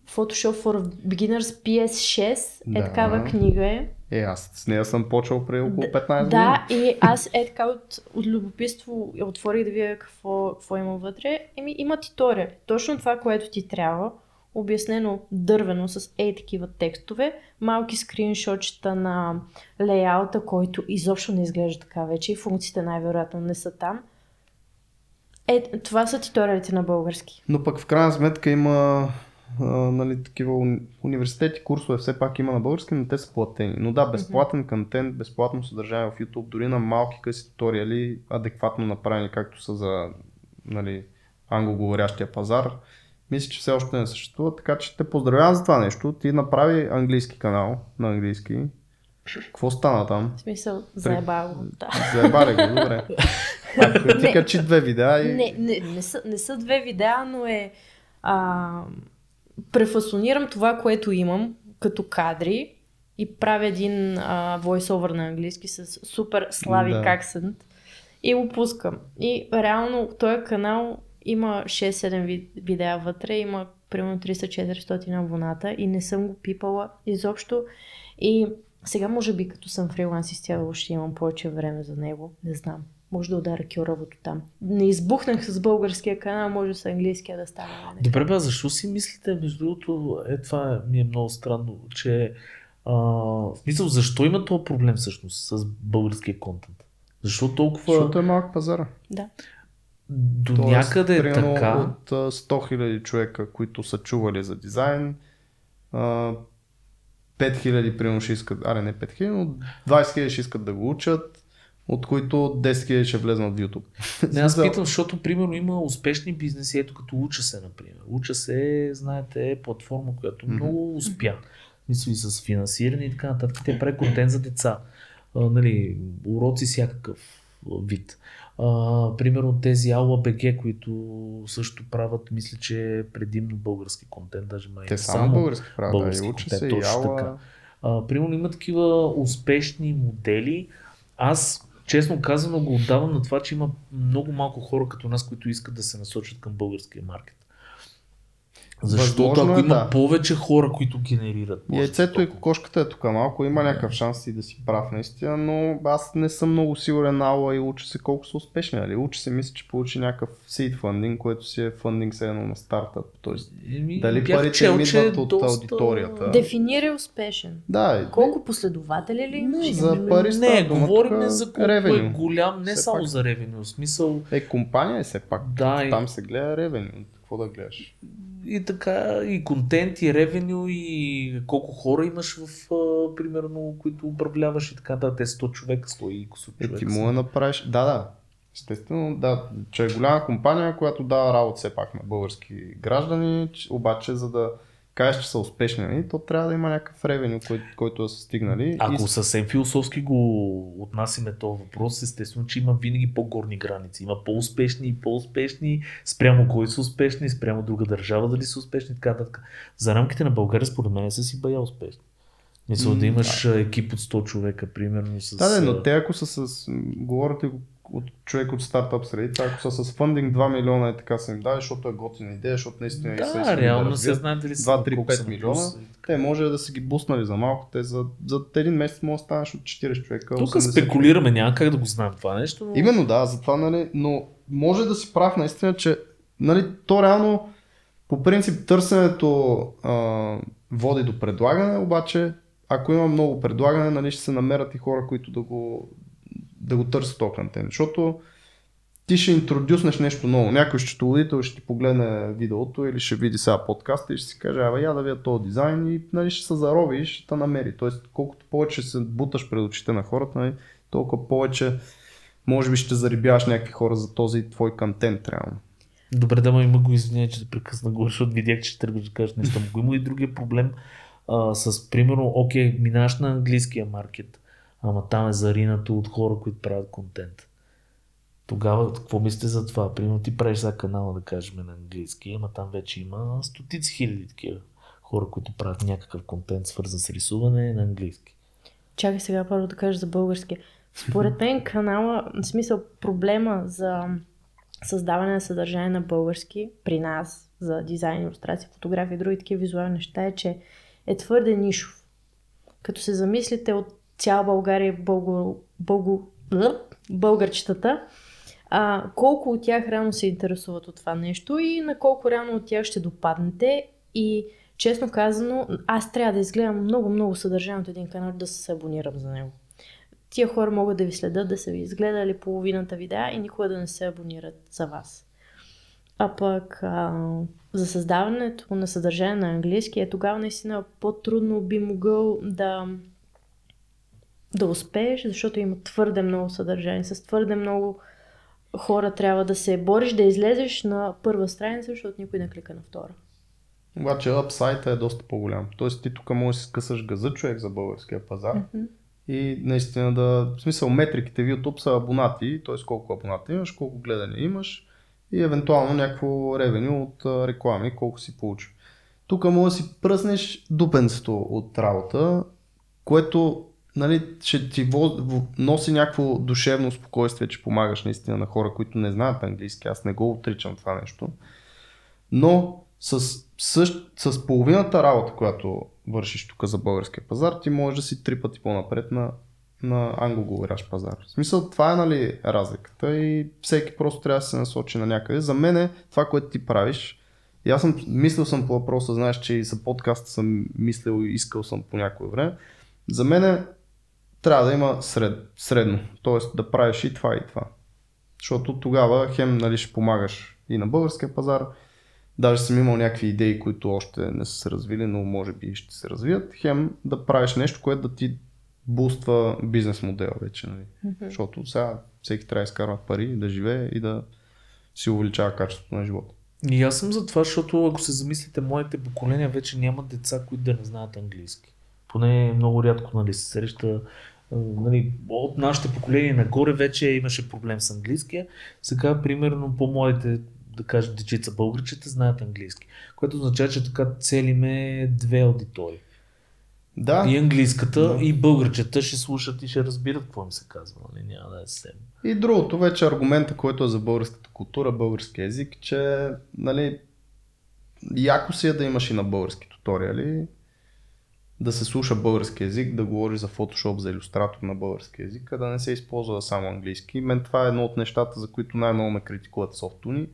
Photoshop for Beginners PS6 е Да. такава книга е. Е, аз с нея съм почвал преди около 15 Да, и аз е така от, от любопитство отворих да видя какво, какво има вътре. Еми, има туториал. Точно това, което ти трябва, обяснено дървено с ей такива текстове, малки скриншотчета на лейаута, който изобщо не изглежда така вече и функциите най-вероятно не са там. Е, това са туториалите на български. Но пък в крайна сметка има а, нали, такива уни- университети, курсове, все пак има на български, но те са платени. Но да, безплатен контент, безплатно съдържание в YouTube, дори на малки къси туториали, адекватно направени, както са за нали, англоговорящия пазар, мисля, че все още не съществува, така че те поздравявам за това нещо. Ти направи английски канал на английски. Какво стана там? В смисъл, заебало. Да. Заебали го, добре. [laughs] Ако ти качи две видеа и... Не, не, не, са, не са две видеа, но е... А, префасонирам това, което имам като кадри и правя един а, voice-over на английски с супер славик Да. акцент и го пускам. И реално този канал има 6-7 ви- видеа вътре, има примерно 300-400 абоната и не съм го пипала изобщо. И сега може би като съм фриланс изцяло ще имам повече време за него. Не знам. Може да ударя кюравото там. Не избухнах с българския канал, може с английския да стане. нали? Добре, бе, защо си мислите, между другото, е това ми е много странно, че а, в смисъл, защо има този проблем всъщност с българския контент? Защо толкова Защото е малък пазара. Да. до Тоест, някъде е така? От а, 100 000 човека, които са чували за дизайн, а, 5 000 примерно ще искат, аре не 5 000, но 20 000 ще искат да го учат, от които 10 000 ще влезнат в YouTube. [laughs] Не, аз питам, защото примерно има успешни бизнеси, ето като Уча се, например. Уча се, знаете, е платформа, която много успя. Мисля и с финансиране и така нататък. Те прави контент за деца. А, нали, уроци всякакъв вид. А, примерно тези Аула БГ, които също правят, мисля, че предимно български контент, даже май Те само български правят, да, български и уча контент, се, и ала. така. А, примерно има такива успешни модели. Аз, честно казано, го отдавам на това, че има много малко хора като нас, които искат да се насочат към българския маркет. Защото Възможно ако е, има да. повече хора, които генерират. Яйцето и кокошката е тук малко, има някакъв шанс и да си прав наистина, но аз не съм много сигурен Ала и учи се колко са успешни. Нали? Учи се, мисля, че получи някакъв seed funding, което си е фандинг все едно на стартъп. Тоест, Еми, Дали бях парите чел, им че идват от доста- аудиторията? Дефинирай успешен. да, и- Колко последователи ли имаш? За пари Не, говорим тук за колко ревеню. е голям, не Все само пак. за ревеню, в смисъл Е, компания е все пак. Да, и- Там се гледа ревеню. Какво да гледаш? И така, и контент, и ревеню, и колко хора имаш в, а, примерно, които управляваш и така, да, те 100 човека, 100 и кусор Е, човека. ти са. му да направиш. Да, да. Естествено, да, че е голяма компания, която дава работа все пак на български граждани, че- обаче за да кажеш, че са успешни, нали, то трябва да има някакъв ревеню, кой, който да са стигнали. Ако и... съвсем философски го отнасяме този въпрос, естествено, че има винаги по-горни граници. Има по-успешни и по-успешни, спрямо кои са успешни, спрямо друга държава дали са успешни, така нататък. За рамките на България, според мен, са си бая успешни. Мисля, да имаш екип от 100 човека, примерно, с... Да, да, но те ако са с... Говорите го от човек от стартъп средите, ако са с фандинг 2 милиона и така са им дали, защото е готина идея, защото наистина са Да, искали реално да се знае дали са 2, на 3, колко са 5 на милиона. плюс. Те може да са ги буснали за малко, те за, за един месец може да станеш от 40 човека. Тук 80 спекулираме, няма как да го знаем това нещо, но... Именно да, затова, нали, но може да си прав наистина, че нали, то реално по принцип търсенето а, води до предлагане, обаче ако има много предлагане, нали, ще се намерят и хора, които да го, да го търсят този контент. Защото ти ще интродюснеш нещо ново. Някой счетоводител ще ти погледне видеото или ще види сега подкаста и ще си каже, абе я да видя този дизайн и нали, ще се зароби и ще те намери. Тоест, колкото повече се буташ пред очите на хората, нали, толкова повече може би ще зарибяваш някакви хора за този твой контент реално. Добре, да, ма има го извиня, че те прекъсна го, защото видях, че тръгваш да кажеш нещо. Има и другия проблем а, с, примерно, окей, минаш на английския маркет, ама там е заринато от хора, които правят контент. Тогава, какво мислите за това? Примерно ти правиш за канала, да кажем, на английски, ама там вече има стотици хиляди такива хора, които правят някакъв контент, свързан с рисуване на английски. Чакай сега първо да кажа за български. Според [laughs] мен канала, в смисъл проблема за създаване на съдържание на български при нас, за дизайн, иллюстрация, фотография и други такива визуални неща е, че е твърде нишов. Като се замислите от цяла България бълго, бл- българчетата, а, колко от тях реално се интересуват от това нещо и на колко реално от тях ще допаднете и честно казано, аз трябва да изгледам много-много съдържание от един канал да се абонирам за него. Тия хора могат да ви следят, да са ви изгледали половината видеа и никога да не се абонират за вас. А пък а, за създаването на съдържание на английски е тогава наистина по-трудно би могъл да, да успееш, защото има твърде много съдържание. С твърде много хора трябва да се бориш да излезеш на първа страница, защото никой не клика на втора. Обаче апсайта е доста по-голям. Тоест ти тук можеш да си скъсаш газа човек за българския пазар Мгм. и наистина да, в смисъл метриките в YouTube са абонати, т.е. колко абоната имаш, колко гледания имаш и евентуално някакво ревеню от реклами, колко си получил. Тук може да си пръснеш дупенцето от работа, което нали, ще ти носи някакво душевно спокойствие, че помагаш наистина на хора, които не знаят английски. Аз не го отричам това нещо. Но с, същ, с половината работа, която вършиш тук за българския пазар, ти можеш да си три пъти по-напред на, на англоговорящ пазар. В смисъл, това е нали, разликата и всеки просто трябва да се насочи на някъде. За мен е това, което ти правиш. И аз съм мислил съм по въпроса, знаеш, че и за подкаста съм мислил и искал съм по някое време. За мен е, трябва да има сред, средно. Тоест да правиш и това и това. Защото тогава хем нали, ще помагаш и на българския пазар. Даже съм имал някакви идеи, които още не са се развили, но може би ще се развият. Хем да правиш нещо, което да ти буства бизнес модела вече. Нали. Защото сега всеки трябва да изкарва пари, да живее и да си увеличава качеството на живота. И аз съм за това, защото ако се замислите, моите поколения вече нямат деца, които да не знаят английски. Поне много рядко нали, се среща. Нали, от нашите поколения нагоре вече имаше проблем с английския. Сега, примерно, по-младите, да кажем, дечица българчета знаят английски. Което означава, че така целиме две аудитории. Да, И английската, Да. и българчета ще слушат и ще разбират какво им се казва. Нали? Няма да е съвсем. И другото вече аргумента, който е за българската култура, български язик, че нали, яко си е да имаш и на български туториали, да се слуша български язик, да говори за Photoshop, за иллюстратор на български язик, а да не се използва само английски. Мен това е едно от нещата, за които най-много ме критикуват софтуни,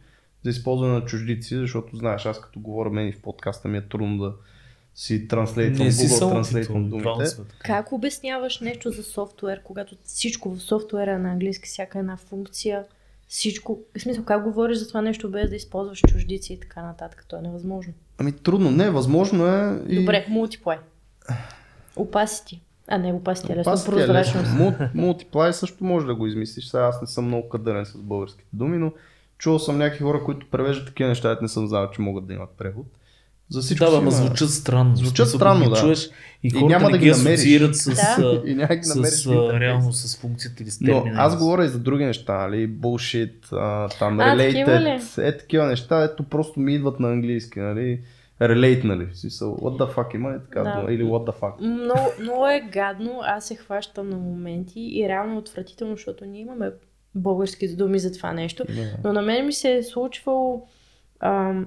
за използване на чуждици, защото знаеш, аз като говоря мен и в подкаста ми е трудно да си транслейтвам, си Google само транслейтвам думите. Как обясняваш нещо за софтуер, когато всичко в софтуера е на английски, всяка една функция, всичко, в смисъл как говориш за това нещо без да използваш чуждици и така нататък, то е невъзможно. Ами трудно, не, възможно е. И... Добре, мултиплай. Opacity. А не, opacity е лесно, е прозрачност. Мул- Мултиплай също може да го измислиш. Сега аз не съм много кадърен с българските думи, но чувал съм някакви хора, които превеждат такива неща, не съм знал, че могат да имат превод. За всичко Да, ма има- звучат странно. Звучат смисъл, странно, да. Чуеш, и, И няма да ги ги намериш. асоциират с, Да. И няма ги намериш с интерфейс. а, реално с функциите или с Но аз говоря и за други неща, нали? Bullshit, а, там, А, такива е такива неща, ето просто ми идват на английски, нали? Relate, нали? В смисъл, what the fuck има ли така Да. дума? Или what the fuck. Много, много е гадно, аз се хващам на моменти и реално е отвратително, защото ние имаме български думи за това нещо. Но на мен ми се е случвало ам,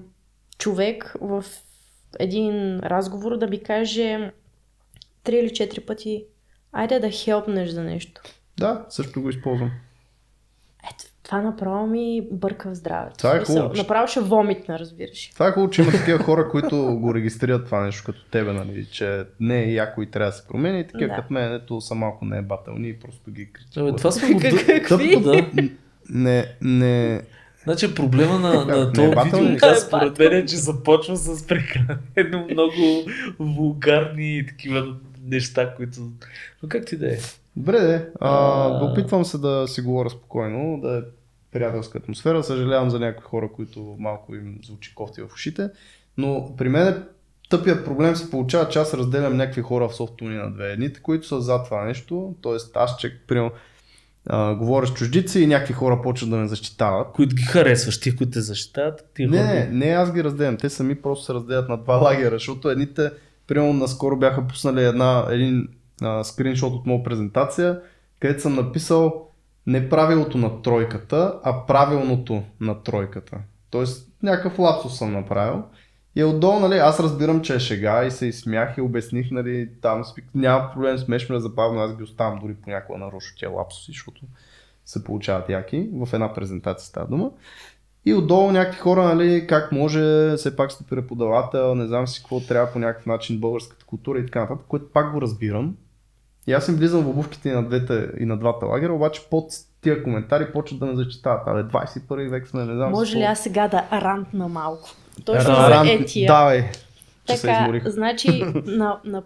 човек в един разговор да ми каже три или четири пъти айде да хелпнеш за нещо. Да, също го използвам. Това направо ми бърка в здравето. Това е хубаво, Направо ще вомитна, разбираш. Това е хубаво, че има [laughs] такива хора, които го регистрират това нещо като тебе, нали? Че не е яко и трябва да се промени. И такива Да. като мен, ето са малко не е батълни и просто ги критикуват. това сме го Какви? тъпо, да. Не, не, Значи проблема на, на Не, този видео, Да, според мен е, че започва с прекалено много вулгарни и такива неща, които... Но как ти да е? Добре, де. А, А. опитвам се да си говоря спокойно, да е приятелска атмосфера. Съжалявам за някои хора, които малко им звучи кофти в ушите. Но при мен е тъпият проблем се получава, че аз разделям някакви хора в софтуни на две. Едните, които са за това нещо, т.е. аз че, примерно, а, говоря с чуждици и някакви хора почват да ме защитават. Които ги харесваш, тия, които те защитават, тия Не, хора... не, не аз ги разделям. Те сами просто се разделят на два лагера, защото едните, примерно наскоро бяха пуснали една, един скриншот от моя презентация, където съм написал не правилото на тройката, а правилното на тройката. Тоест някакъв лапсус съм направил. И отдолу, нали, аз разбирам, че е шега и се изсмях и обясних, нали, там няма проблем, смешно е забавно, аз ги оставам дори понякога нарочно тия лапсуси, защото се получават яки. В една презентация става дума. И отдолу някакви хора, нали, как може, все пак сте преподавател, не знам си какво трябва по някакъв начин, българската култура и така нататък, което пак го разбирам. И аз им влизам в обувките и на, двете, и на двата лагера, обаче под тия коментари почват да ме зачитават. Абе, 21 век сме, не знам Може ли аз сега да рантна малко? Точно Да, за рант- етия. Давай, че се Така, изморих. значи на, на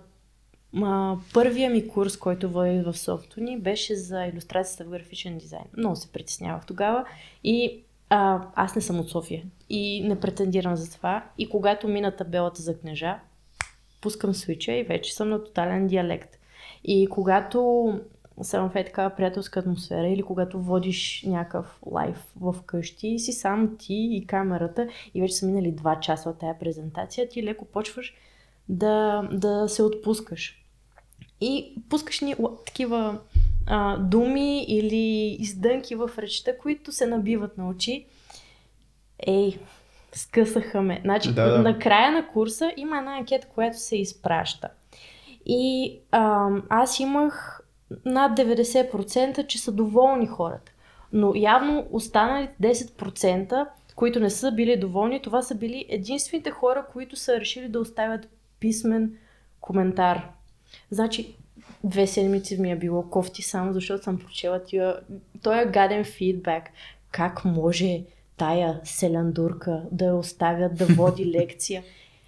а, първия ми курс, който водих в Софтуни, беше за иллюстрацията в графичен дизайн. Много се притеснявах тогава и а, аз не съм от София и не претендирам за това. И когато мина табелата за книжа, пускам свича и вече съм на тотален диалект. И когато съм в е такава приятелска атмосфера или когато водиш някакъв лайф в къщи си сам ти и камерата и вече са минали два часа от тая презентация, ти леко почваш да, да се отпускаш. И пускаш ни такива а, думи или издънки в речта, които се набиват на очи. Ей, скъсаха ме. Значи, Да, да. на края на курса има една анкета, която се изпраща. И а, аз имах над 90%, че са доволни хората. Но явно останалите 10%, които не са били доволни, това са били единствените хора, които са решили да оставят писмен коментар. Значи, две седмици ми е било кофти само, защото съм прочела тия, той е гаден фидбак. Как може тая селяндурка да я оставят да води [laughs] лекция?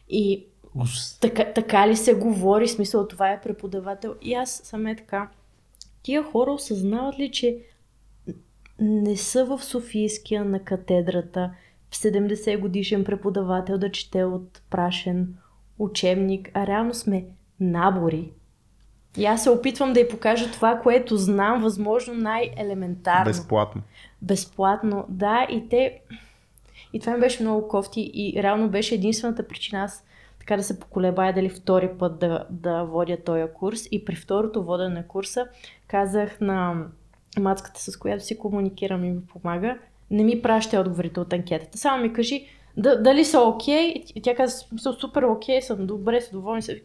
И Така, така ли се говори, смисъл това е преподавател. И аз съм е така. Тия хора осъзнават ли, че не са в Софийския на катедрата 70 годишен преподавател да чете от прашен учебник, а реално сме набори. И аз се опитвам да й покажа това, което знам, възможно най-елементарно. Безплатно. Безплатно, да, и те... И това ми беше много кофти и реално беше единствената причина аз така да се поколебая дали втори път да, да водя този курс. И при второто водене на курса казах на мацката, с която си комуникирам и ми помага, не ми праща отговорите от анкетата. Само ми кажи да, дали са окей. И тя каза, смисъл, супер окей съм, добре са доволни са.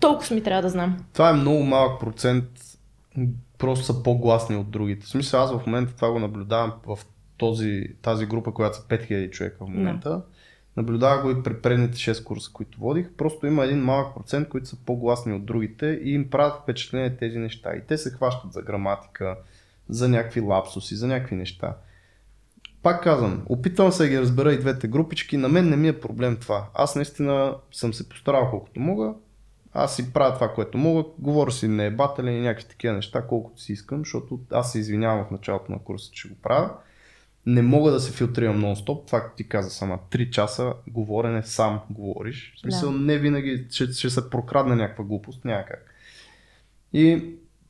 Толкова ми трябва да знам. Това е много малък процент, просто са по-гласни от другите. В смисъл аз в момента това го наблюдавам в този, тази група, която са 5000 човека в момента. Наблюдавах го и при предните 6 курса, които водих. Просто има един малък процент, които са по-гласни от другите и им правят впечатление тези неща. И те се хващат за граматика, за някакви лапсуси, за някакви неща. Пак казвам, опитвам се да ги разбера и двете групички, на мен не ми е проблем това. Аз наистина съм се постарал колкото мога, аз си правя това, което мога, говоря си не е батален и някакви такива неща, колкото си искам, защото аз се извинявам в началото на курса, че го правя. Не мога да се филтрирам нон-стоп, това ти каза сама. Три часа говорене сам говориш. В смисъл Да. не винаги ще, ще се прокрадне някаква глупост, някак. И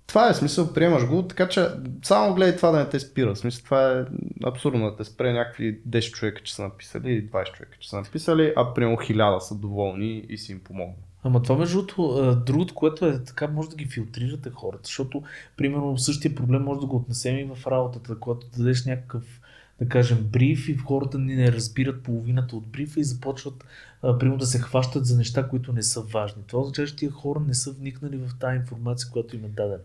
това е смисъл, приемаш го, така че само гледай това да не те спира. В смисъл, това е абсурдно да те спре някакви 10 човека, че са написали или 20 човека, че са написали, а примерно 1000 са доволни и си им помогна. Ама това между другото, другото, което е така, може да ги филтрирате хората, защото, примерно, същия проблем може да го отнесем и в работата, когато дадеш някакъв, да кажем, бриф и хората ни не разбират половината от брифа и започват, а, примерно, да се хващат за неща, които не са важни. Това означава, че тия хора не са вникнали в тази информация, която им е дадена.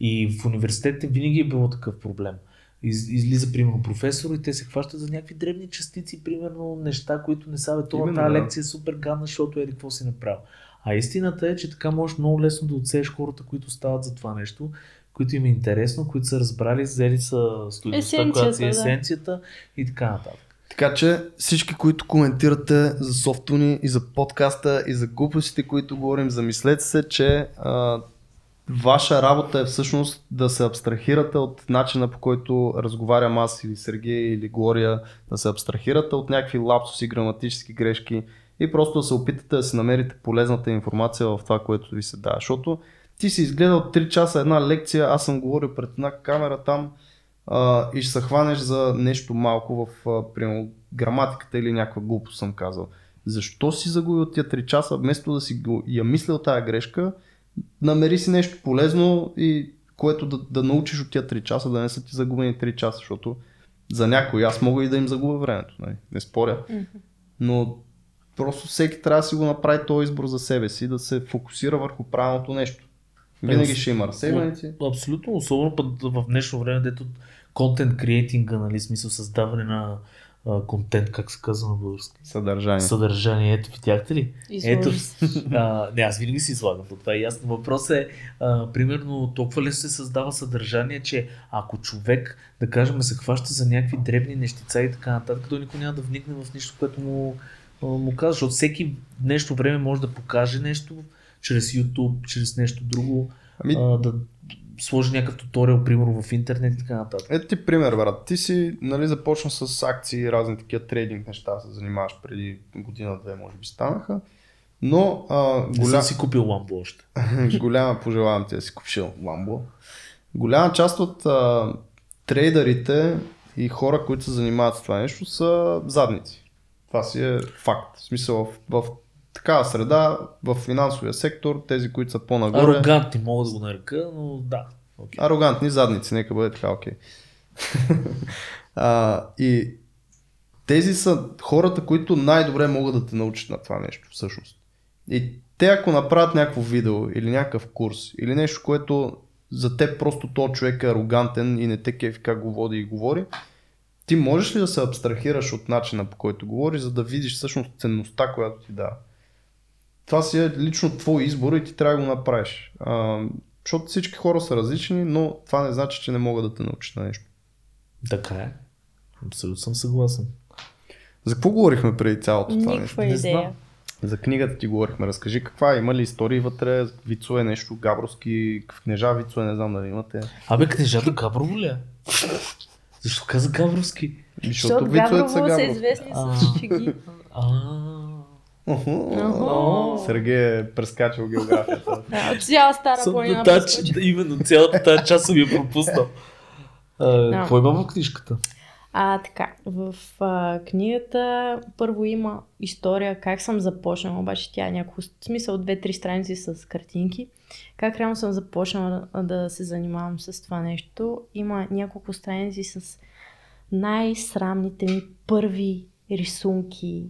И в университетите винаги е било такъв проблем. Из, излиза, примерно, професор и те се хващат за някакви дребни частици, примерно, неща, които не са, бе, това, тази да. лекция е супер гадна, защото еди какво си направил. А истината е, че така можеш много лесно да отсееш хората, които стават за това нещо, които им е интересно, които са разбрали, взели са студентността, която си е Есенцията, да. есенцията и така нататък. Така че всички, които коментирате за софтуни и за подкаста и за глупостите, които говорим, замислете се, че а, ваша работа е всъщност да се абстрахирате от начина по който разговарям аз или Сергей или Глория, да се абстрахирате от някакви лапсуси, граматически грешки и просто да се опитате да си намерите полезната информация в това, което ви се дава. Защото ти си изгледал 3 часа една лекция, аз съм говорил пред една камера там, а, и ще се хванеш за нещо малко в а, примерно, граматиката или някаква глупост съм казал. Защо си загубил тия 3 часа, вместо да си го, я мислил тая грешка, намери си нещо полезно и което да, да научиш от тия 3 часа, да не са ти загубени 3 часа, защото за някой аз мога и да им загубя времето, нали? не споря. Но просто всеки трябва да си го направи този избор за себе си, да се фокусира върху правилното нещо. Винаги ще има разсейваници. Абсолютно, особено път в днешно време, дето контент креатинга, нали, смисъл създаване на а, контент, как се казва на български. Съдържание. Съдържание, ето, видяхте ли? Ето, Изложи се. [laughs] а, не, аз винаги си излагам, то това е ясно. Въпросът е, а, примерно, толкова лесно се създава съдържание, че ако човек, да кажем, се хваща за някакви дребни нещица и така нататък, той никой няма да вникне в нищо, което му, му казва, защото всеки днешно време може да покаже нещо чрез YouTube, чрез нещо друго, Ами, а, да сложи някакъв туториал, примерно в интернет и така нататък. Ето ти пример, брат. Ти си нали, започна с акции разни такива трейдинг неща, се занимаваш преди година-две, може би станаха. Но а, Не голям, съм си купил ламбо още. [laughs] голяма, пожелавам ти да си купиш ламбо. Голяма част от а, трейдерите и хора, които се занимават с това нещо, са задници. Това си е факт. В смисъл, в, в такава среда, в финансовия сектор, тези, които са по-нагоре... Арогантни мога да го нарека, но да. Okay. Арогантни задници, нека бъде така, окей. [laughs] а, и тези са хората, които най-добре могат да те научат на това нещо, всъщност. И те ако направят някакво видео или някакъв курс или нещо, което за теб просто то човек е арогантен и не те кефи как го води и говори, ти можеш ли да се абстрахираш от начина по който говори, за да видиш всъщност ценността, която ти дава? Това си е лично твой избор и ти трябва да го направиш. А, защото всички хора са различни, но това не значи, че не могат да те научат на нещо. Така е. Абсолютно съм съгласен. За какво говорихме преди цялото това нещо? Не идея. знам. За книгата ти говорихме. Разкажи каква е, има ли истории вътре, вицове, нещо, габровски, книжа вицове, не знам дали имате. Абе, книжата Габрово ли е? Защо каза Габровски? Защото вицовете Габрово са габровски. известни А. с шеги. Сергей е прескачал географията. [laughs] Да, цяла стара планина. да, [laughs] именно цялата тази част съм я пропуснал. А, Какво има в книжката? А, така, в а, книгата първо има история как съм започнала, обаче тя е някакво смисъл две-три страници с картинки. Как реално съм започнала да се занимавам с това нещо. Има няколко страници с най-срамните ми първи рисунки,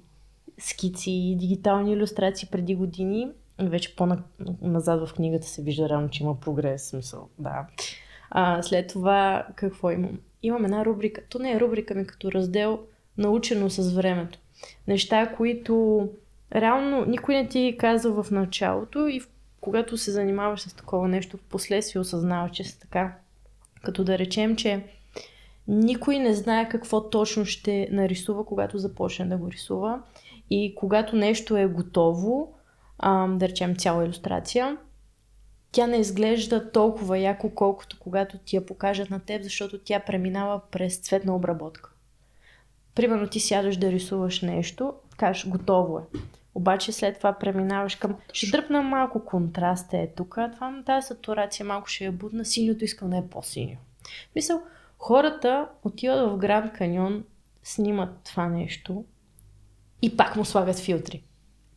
скици, дигитални иллюстрации преди години. Вече по-назад в книгата се вижда рано, че има прогрес, смисъл, да. А, след това, какво имам? Имам една рубрика, то не е рубрика ми като раздел, научено с времето. Неща, които реално никой не ти е казва в началото и в, когато се занимаваш с такова нещо, в последствие осъзнаваш, че се така. Като да речем, че никой не знае какво точно ще нарисува, когато започне да го рисува. И когато нещо е готово, да речем цяла иллюстрация, тя не изглежда толкова яко, колкото когато ти я покажат на теб, защото тя преминава през цветна обработка. Примерно ти сядаш да рисуваш нещо, кажеш готово е. Обаче след това преминаваш към... Ще дръпна малко контраст е тук, това тази сатурация малко ще е будна, синьото искам да е по-синьо. Мисъл, хората отиват в Гранд Каньон, снимат това нещо и пак му слагат филтри.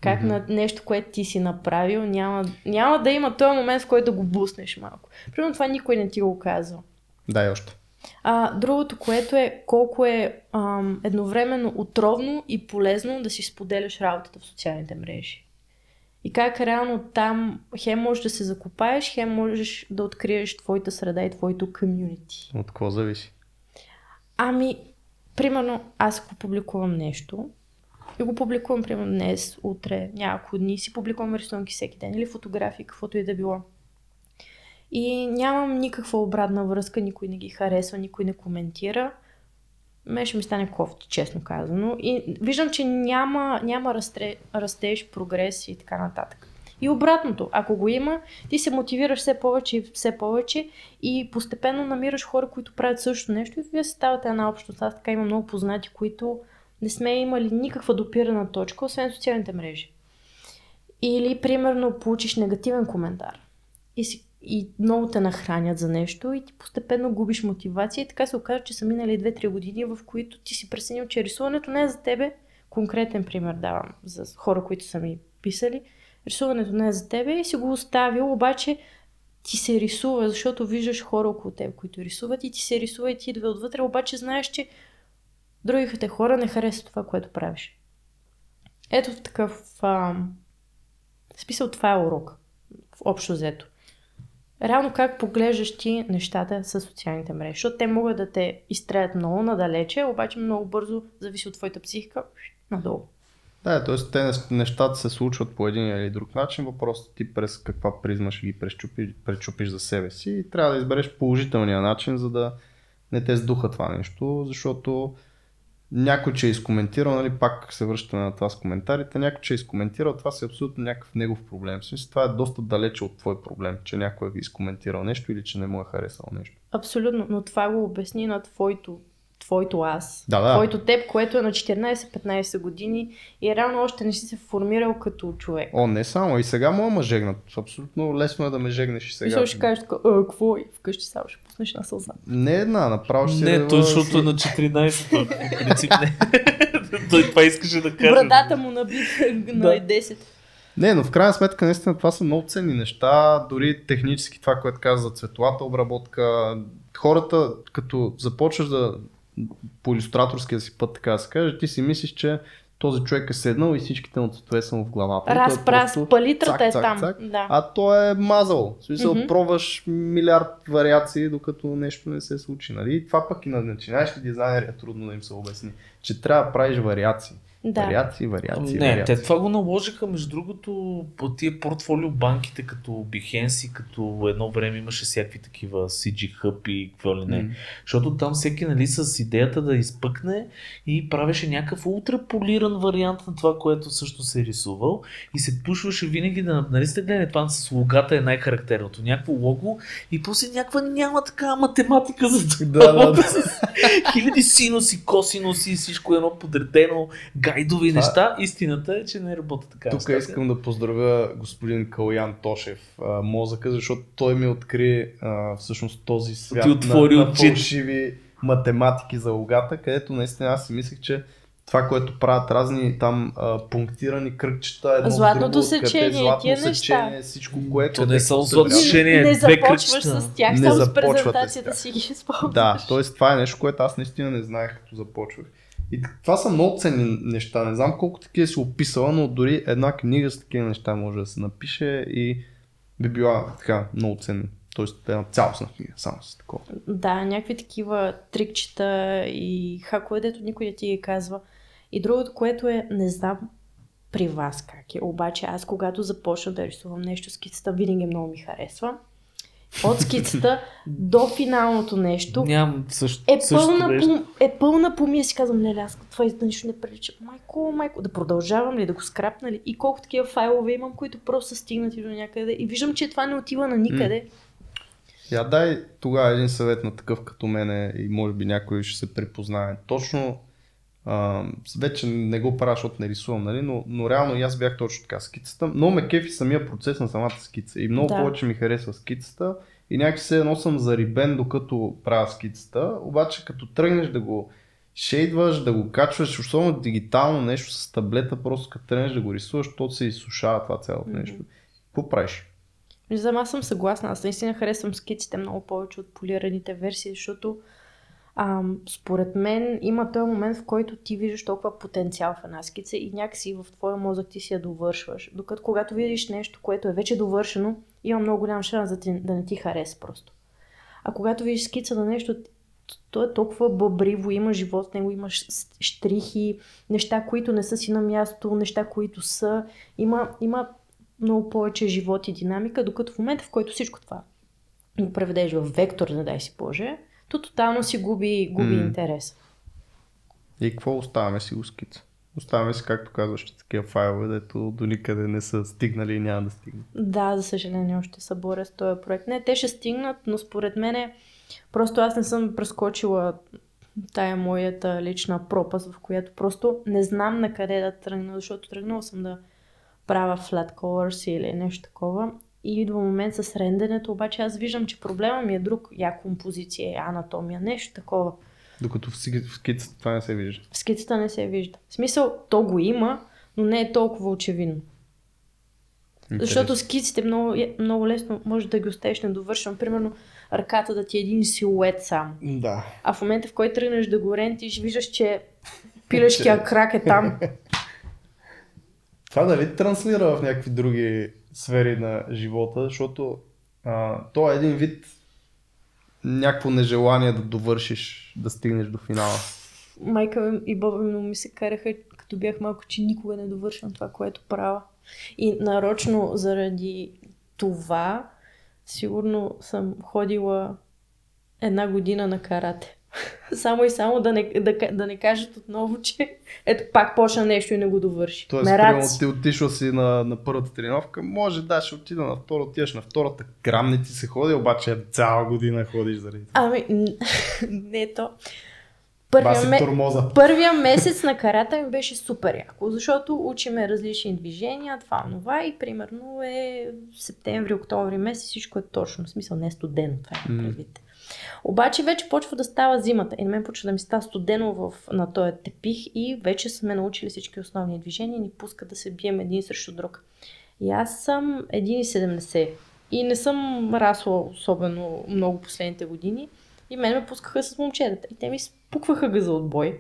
Как mm-hmm. на нещо, което ти си направил, няма, няма да има този момент, в който да го буснеш малко. Примерно това никой не ти го казва. Дай още. А, другото, което е колко е ам, едновременно отровно и полезно да си споделяш работата в социалните мрежи. И как реално там хем можеш да се закопаеш, хем можеш да откриеш твоята среда и твоето комюнити. От какво зависи? Ами, примерно, аз ако публикувам нещо, и го публикувам, примерно, днес, утре, няколко дни, си публикувам рисунки всеки ден или фотографии, каквото и да било. И нямам никаква обратна връзка, никой не ги харесва, никой не коментира. Ме ще ми стане кофти, честно казано. И виждам, че няма, няма растре, растеж, прогрес и така нататък. И обратното, ако го има, ти се мотивираш все повече и все повече и постепенно намираш хора, които правят също нещо и вие ставате една общност. Аз така имам много познати, които не сме имали никаква допирана точка, освен социалните мрежи. Или, примерно, получиш негативен коментар и, си, и много те нахранят за нещо и ти постепенно губиш мотивация и така се оказва, че са минали 2-3 години, в които ти си пресенил, че рисуването не е за тебе. Конкретен пример давам за хора, които са ми писали. Рисуването не е за тебе и си го оставил, обаче ти се рисува, защото виждаш хора около теб, които рисуват и ти се рисува и ти идва отвътре, обаче знаеш, че другите хора не харесват това, което правиш. Ето в такъв а, смисъл това е урок. В общо взето. Реално как поглеждаш ти нещата с социалните мрежи, защото те могат да те изстрелят много надалече, обаче много бързо зависи от твоята психика надолу. Да, т.е. те нещата се случват по един или друг начин, въпросът ти през каква призма ще ги пречупиш, пречупиш за себе си и трябва да избереш положителния начин, за да не те сдуха това нещо, защото някой, че е изкоментирал, нали, пак се връща на това с коментарите, някой, че е изкоментирал, това си е абсолютно някакъв негов проблем. Смисъл, това е доста далече от твой проблем, че някой е изкоментирал нещо или че не му е харесал нещо. Абсолютно, но това го обясни на твоето твоето аз, да, да. твоето теб, което е на 14-15 години и реално още не си се формирал като човек. О, не само, и сега мога ме жегнат. Абсолютно лесно е да ме жегнеш и сега. И ще кажеш така, а, какво е? Вкъщи само ще пуснеш на сълза. Не една, направо ще Не, то, защото е на 14, по принцип не. [laughs] Той това искаше да каже. Брадата му наби [laughs] на 10. Не, но в крайна сметка наистина това са много ценни неща, дори технически това, което каза за цветовата обработка. Хората, като започваш да по иллюстраторския си път, така да се каже, ти си мислиш, че този човек е седнал и всичките му цветове са му в главата. Раз, е палитрата цак, е цак, там. Цак, да. А той е мазал. В смисъл, Мгм. пробваш милиард вариации, докато нещо не се случи. Нали? И това пък и на начинаещи дизайнери е трудно да им се обясни, че трябва да правиш вариации. Да. Вариации, вариации, Не, вариации. те това го наложиха, между другото, по тия портфолио банките, като Behance като едно време имаше всякакви такива CG Hub и какво ли не. М. Защото там всеки нали, с идеята да изпъкне и правеше някакъв ултраполиран вариант на това, което също се е рисувал и се пушваше винаги да, нали сте гледали, това с логата е най-характерното. Някакво лого и после някаква няма такава математика за това. Да, да, да. [laughs] Хиляди синуси, косинуси, всичко едно подредено, гайдови Това- неща. Истината е, че не работи така. Тук искам да поздравя господин Калян Тошев, а, мозъка, защото той ми откри а, всъщност този свят Ти отвори на, на фалшиви математики за логата, където наистина аз си мислех, че това, което правят разни там а, пунктирани кръгчета, едно Златното друго, къде сечение, златно тия сечение, неща. всичко, което То е не е само златно сечение. е не две започваш кръгчета. с тях, Не само с презентацията си ги използваш. Да, т.е. това е нещо, което аз наистина не знаех като започвах. И това са много ценни неща. Не знам колко такива си описала, но дори една книга с такива неща може да се напише и би била така много ценна. Тоест една цялостна книга, само с такова. Да, някакви такива трикчета и хакове, дето никой не ти ги казва. И другото, което е, не знам при вас как е, обаче аз когато започна да рисувам нещо, скицата винаги много ми харесва. От скицата до финалното нещо Нямам също, е също пълна, нещо. по, е пълна помия. Си казвам, не, аз това изда нищо не прилича. Майко, майко, да продължавам ли, да го скрапна ли? И колко такива файлове имам, които просто са стигнати до някъде. И виждам, че това не отива на никъде. Я дай тогава един съвет на такъв като мене и може би някой ще се препознае. Точно а, вече не го правя, защото не рисувам, нали? но, но реално и аз бях точно така скицата. Много ме кефи самия процес на самата скица и много Да. повече ми харесва скицата и някакси се едно съм зарибен докато правя скицата, обаче като тръгнеш да го шейдваш, да го качваш, особено дигитално нещо с таблета, просто като тръгнеш да го рисуваш, то се изсушава това цялото нещо. Какво правиш? Знам, аз съм съгласна. Аз наистина харесвам скиците много повече от полираните версии, защото ам, според мен има този момент, в който ти виждаш толкова потенциал в една скица и някакси в твоя мозък ти си я довършваш. Докато когато видиш нещо, което е вече довършено, има много голям шанс да, ти, да не ти хареса просто. А когато видиш скица на нещо, то е толкова бъбриво, има живот в него, има штрихи, неща, които не са си на място, неща, които са. Има, има много повече живот и динамика, докато в момента, в който всичко това го преведеш в вектор, не дай си Боже, то тотално си губи, губи М. интерес. И какво оставяме си го скица? Оставяме си, както казваш, такива файлове, дето до никъде не са стигнали и няма да стигнат. Да, за съжаление още се боря с този проект. Не, те ще стигнат, но според мен е, просто аз не съм прескочила тая моята лична пропаст, в която просто не знам на къде да тръгна, защото тръгнала съм да правя flat colors или нещо такова. И идва момент с ренденето, обаче аз виждам, че проблема ми е друг. Я композиция, я анатомия, нещо такова. Докато в, в скицата това не се вижда. В скицата не се вижда. В смисъл, то го има, но не е толкова очевидно. Защото скиците много, е- много лесно може да ги оставиш недовършен. Примерно ръката да ти е един силует сам. Да. А в момента, в който тръгнеш да го рентиш, виждаш, че пилешкия крак е там. [laughs] Това дали транслира в някакви други сфери на живота, защото а, то е един вид някакво нежелание да довършиш, да стигнеш до финала. Майка и баба ми ми се караха, като бях малко, че никога не довършвам това, което правя. И нарочно заради това, сигурно съм ходила една година на карате. [laughs] Само и само да не, да, да не кажат отново, че ето пак почна нещо и не го довърши. Тоест, примерно ти отишла си на, на първата тренировка, може да, ще отида на втора, отиваш на втората, грам не ти се ходи, обаче цяла година ходиш заради това. Ами, [laughs] не то. Първия, ме... Първия [laughs] месец на карата ми беше супер яко, защото учиме различни движения, това, това и примерно е септември, октомври месец, всичко е точно, в смисъл не е студено, това е предвид. Обаче вече почва да става зимата и на мен почва да ми става студено в, на този тепих и вече сме научили всички основни движения и ни пускат да се бием един срещу друг. И аз съм 1,70 и не съм расла особено много последните години и мен ме пускаха с момчетата и те ми спукваха гъза от бой.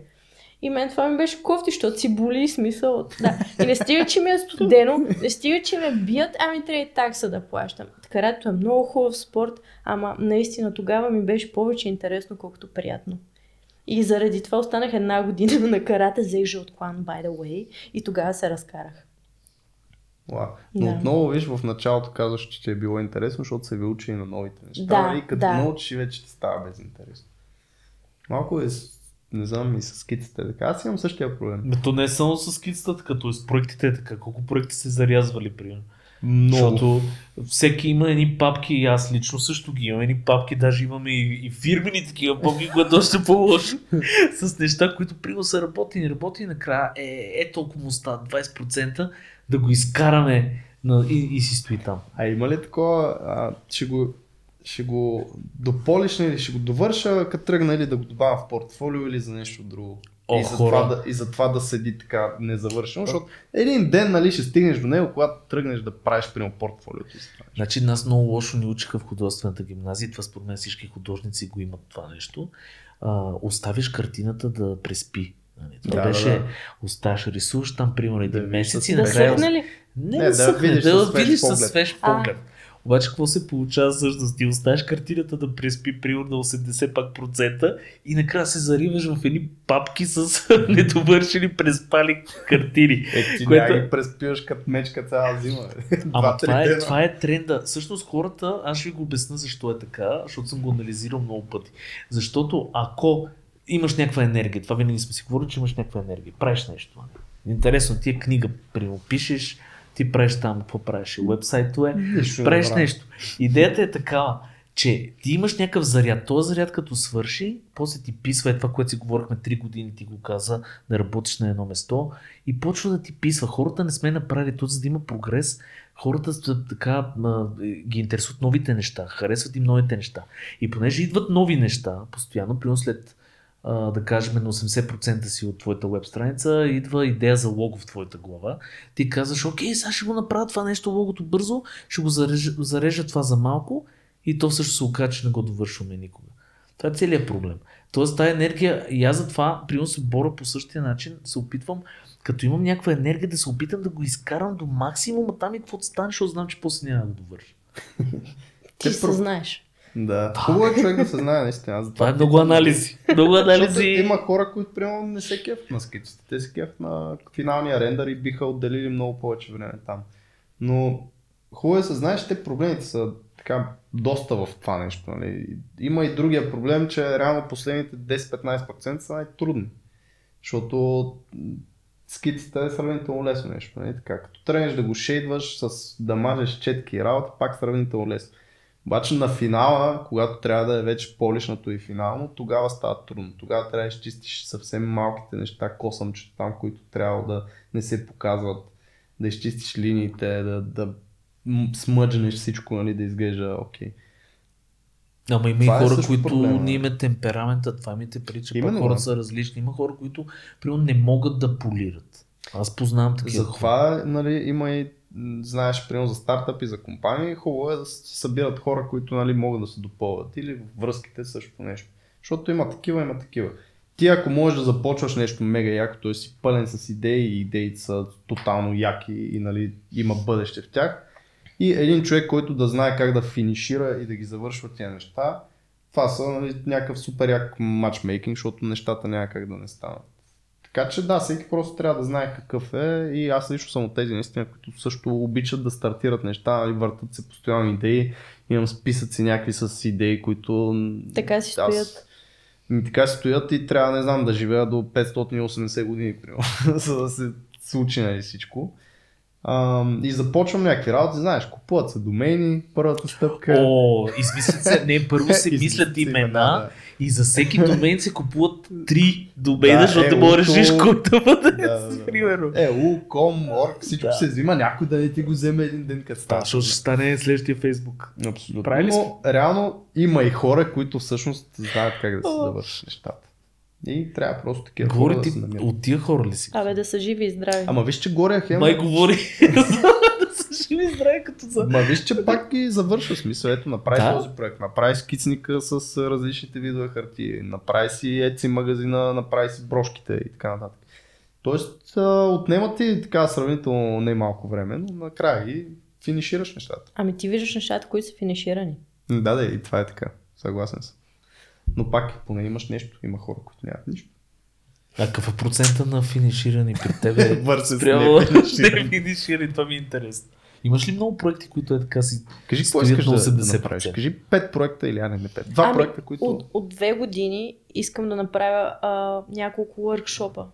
И мен това ми беше кофти, защото си боли смисъл. Да. И не стига, че ми е студено, не стига, че ме бият, ами трябва и такса да плащам. Карато е много хубав спорт, ама наистина тогава ми беше повече интересно, колкото приятно. И заради това останах една година на карате, взех жълт клан, by the way, и тогава се разкарах. Уау. Но Да. отново, виж, в началото казваш, че ти е било интересно, защото се ви учи и на новите неща. Да, и като да. научиш, вече ти става безинтересно. Малко е, не знам, и с скиците. Така, аз имам същия проблем. Ме, то не е само с скицата, като с проектите е така. Колко проекти се зарязвали, примерно. Много. Защото всеки има едни папки, и аз лично също ги имам едни папки, даже имаме и, и фирмени такива папки, което е още по-лошо. [laughs] с неща, които примерно са работи, не работи и накрая е, е толкова му остават 20% да го изкараме на, и, и си стои там. А има ли такова, а, ще го, ще го дополиш или ще го довърша, като тръгна или да го добавя в портфолио или за нещо друго? О, и, за хора. това да, и за това да седи така незавършено, защото един ден нали, ще стигнеш до него, когато тръгнеш да правиш примерно портфолиото си. Значи нас много лошо ни учиха в художествената гимназия, това според мен всички художници го имат това нещо. А, оставиш картината да преспи. Нали, Това Да, да, беше, да. оставаш рисуваш там, примерно, един Да месец и Да ли? Не, Не, да, да съхне, видиш да, със свеж видиш със поглед. свеж А. поглед. Обаче какво се получава всъщност? Ти оставиш картината да преспи примерно на 80 пак процента и накрая се зариваш в едни папки с [laughs] недовършени преспали картини. Е, ти Което- ги преспиваш като мечка цяла зима. [laughs] Ама това е, това е тренда. Всъщност хората, аз ще ви го обясна защо е така, защото съм го анализирал много пъти. Защото ако имаш някаква енергия, това винаги сме си говорили, че имаш някаква енергия, правиш нещо. Интересно, ти е книга, примерно, пишеш, ти правиш там, какво правиш, уебсайтове, Нищо правя. нещо. Идеята е такава, че ти имаш някакъв заряд. Този заряд като свърши, после ти писва е това, което си говорихме 3 години, ти го каза, да работиш на едно место и почва да ти писва. Хората не сме направили то, за да има прогрес. Хората така, ги интересуват новите неща, харесват им новите неща. И понеже идват нови неща, постоянно, примерно след а, да кажем на 80% си от твоята веб страница, идва идея за лого в твоята глава. Ти казваш, окей, сега ще го направя това нещо логото бързо, ще го зарежа, зарежа това за малко и то също се оказа, че не го довършваме никога. Това е целият проблем. Тоест, тази енергия, и аз затова, примерно се боря по същия начин, се опитвам, като имам някаква енергия, да се опитам да го изкарам до максимума там и каквото стане, защото знам, че после няма да го довърша. [laughs] Ти се знаеш. Да. Хубаво е човек да се знае наистина. Затова Това е много анализи. Много Защото анализи. има хора, които примерно не се кефят на скиците. Те се кефят на финалния рендър и биха отделили много повече време там. Но хубаво е да се знаеш, те проблемите са така доста в това нещо. Нали? Има и другия проблем, че реално последните 10-15% са най-трудни. Защото скиците е сравнително лесно нещо. Нали? Така, като тръгнеш да го шейдваш с да мажеш четки и работа, пак сравнително лесно. Обаче на финала, когато трябва да е вече полишнато и финално, тогава става трудно. Тогава трябва да изчистиш съвсем малките неща, косъмчета там, които трябва да не се показват, да изчистиш линиите, да, да смъджнеш всичко, нали, да изглежда окей. Ама има и Това е хора, също които проблема. не имат темперамента, това ми те прича, Именно, хората да. са различни. Има хора, които примерно не могат да полират. Аз познавам такива хора. Затова нали, има и, знаеш, примерно за стартъпи, за компании, хубаво е да се събират хора, които нали, могат да се допълват. Или връзките също нещо. Защото има такива, има такива. Ти ако можеш да започваш нещо мега яко, т.е. си пълен с идеи и идеите са тотално яки и нали, има бъдеще в тях. И един човек, който да знае как да финишира и да ги завършва тези неща, това са нали, някакъв супер як матчмейкинг, защото нещата няма как да не станат. Така че да, всеки просто трябва да знае какъв е и аз лично съм от тези наистина, които също обичат да стартират неща, нали, въртат се постоянно идеи. Имам списъци някакви с идеи, които... Така си аз- стоят. Така си стоят и трябва, не знам, да живея до 580 години, примерно, [laughs] за да се случи нали, всичко. А, и започвам някакви работи, знаеш, купуват се домейни, първата стъпка. О, измислят се, не, първо се [laughs] мислят имена имена, да. и за всеки домен се купуват три домейна, Да, защото е, да можеш решиш кой да бъде, Да, да, да. [laughs] примерно. Е, у, ком, орг, всичко Да. се взима, някой да не ти го вземе един ден като Да, става. защото ще стане следващия Фейсбук. Абсолютно. Правили сме. Но реално има и хора, които всъщност знаят как да се завършат нещата. И трябва просто такива хора Говори да ти се намират. от тия хора ли си? Абе да са живи и здрави. Ама виж, че горе Хема. Май говори [laughs] да са живи и здрави като за... Ма виж, че пак ги завършва смисъл. Ето, направи Да. този проект, направи скицника с различните видове хартии, направи си Etsy магазина, направи си брошките и така нататък. Тоест, а, отнема ти така сравнително не малко време, но накрая ги финишираш нещата. Ами ти виждаш нещата, които са финиширани. Да, да, и това е така. Съгласен съм. Но пак, поне имаш нещо. Има хора, които нямат нищо. А какъв е процента на финиширани при тебе? [laughs] Спрямо не финиширани, това ми е интересно. Имаш ли много проекти, които е така си Кажи какво искаш да, да 80%? направиш. Кажи пет проекта или а не, не пет. Два Ами, проекта, които... От, от две години искам да направя а, няколко workshopа.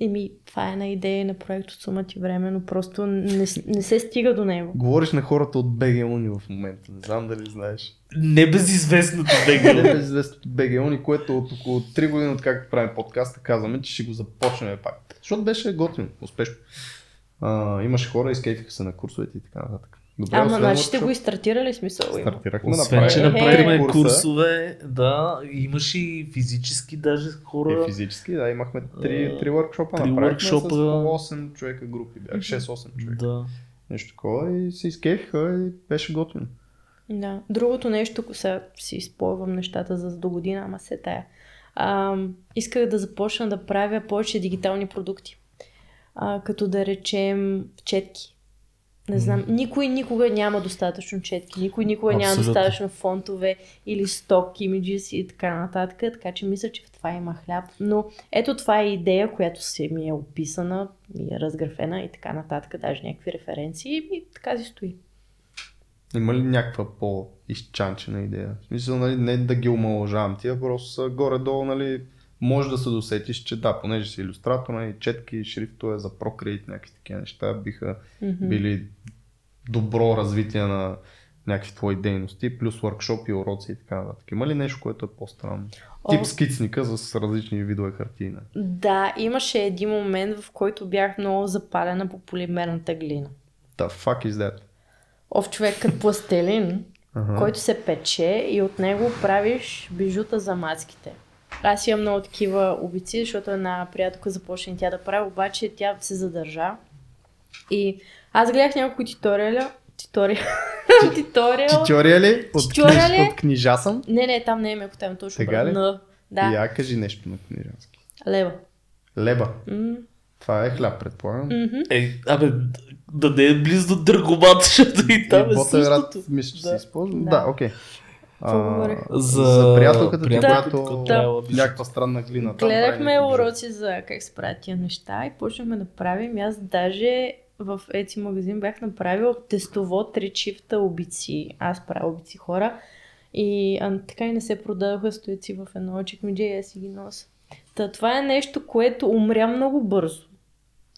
Еми, това е една идея на проект от сума ти време, но просто не, не се стига до него. Говориш на хората от BG Uni в момента. Не знам дали знаеш. Небезизвестното [laughs] Не бега. безизвестното BG Uni, което от около 3 години, откакто правим подкаста, казваме, че ще го започнем пак. Защото беше готино, успешно. А, имаше хора, изкейфиха се на курсовете и така нататък. Добре, Ама, значи сте го изстартирали смисъл. има. Стартирахме, Освен, че направихме курса. курсове, да, имаш и физически даже хора. И физически, да, имахме три, три workshopа, три направихме workshопа. с по 8 човека групи, бях 6-8 човека. Да. Нещо такова и се изкефиха и беше готино. Да. Другото нещо, сега си изпълвам нещата за до година, ама се тая. а, исках да започна да правя повече дигитални продукти. А, като да речем четки. Не знам, никой никога няма достатъчно четки, никой никога няма Абсолютно. достатъчно фонтове или сток, имиджис и така нататък, така че мисля, че в това има хляб. Но ето това е идея, която се ми е описана, ми е разграфена и така нататък, даже някакви референции и така си стои. Има ли някаква по-изчанчена идея? В смисъл, нали, не да ги омалъжавам тия, просто са горе-долу, нали, може да се досетиш, че да, понеже си иллюстратор, нали, четки, шрифтове за Procreate, някакви такива неща биха Мгм. били добро развитие на някакви твои дейности, плюс workshop и уроци и така нататък. Има ли нещо, което е по-странно? О. Тип скицника с различни видове хартина. Да, имаше един момент, в който бях много запалена по полимерната глина. The fuck is that? Ов човек като пластелин, който се пече и от него правиш бижута за маските. Аз имам много такива обици, защото една приятелка започна тя да прави, обаче тя се задържа. И аз гледах няколко туториаля. Туториал. Туториал. Титориали? От, книж, от книжа съм? Не, не, там не е меко, там е точно Тега ли? на. Да, Я кажи нещо на книжански. лева. Леба. М, Това е хляб, предполагам. мгм. Ей, абе, да не е близо до дъргомат, защото и там е същото. мисля, че Да. се използва. Да. Да, окей. А? За, За приятелката ти, приятелката, която Да. да някаква странна глина. там Гледахме някакви уроци за как се правят тия неща и почнахме да правим. Аз даже в Etsy магазин бях направил тестово три чифта обици. Аз правя обици хора. И а, така и не се продадоха стоици в едно чекмедже и аз си ги нося. Та, това е нещо, което умря много бързо.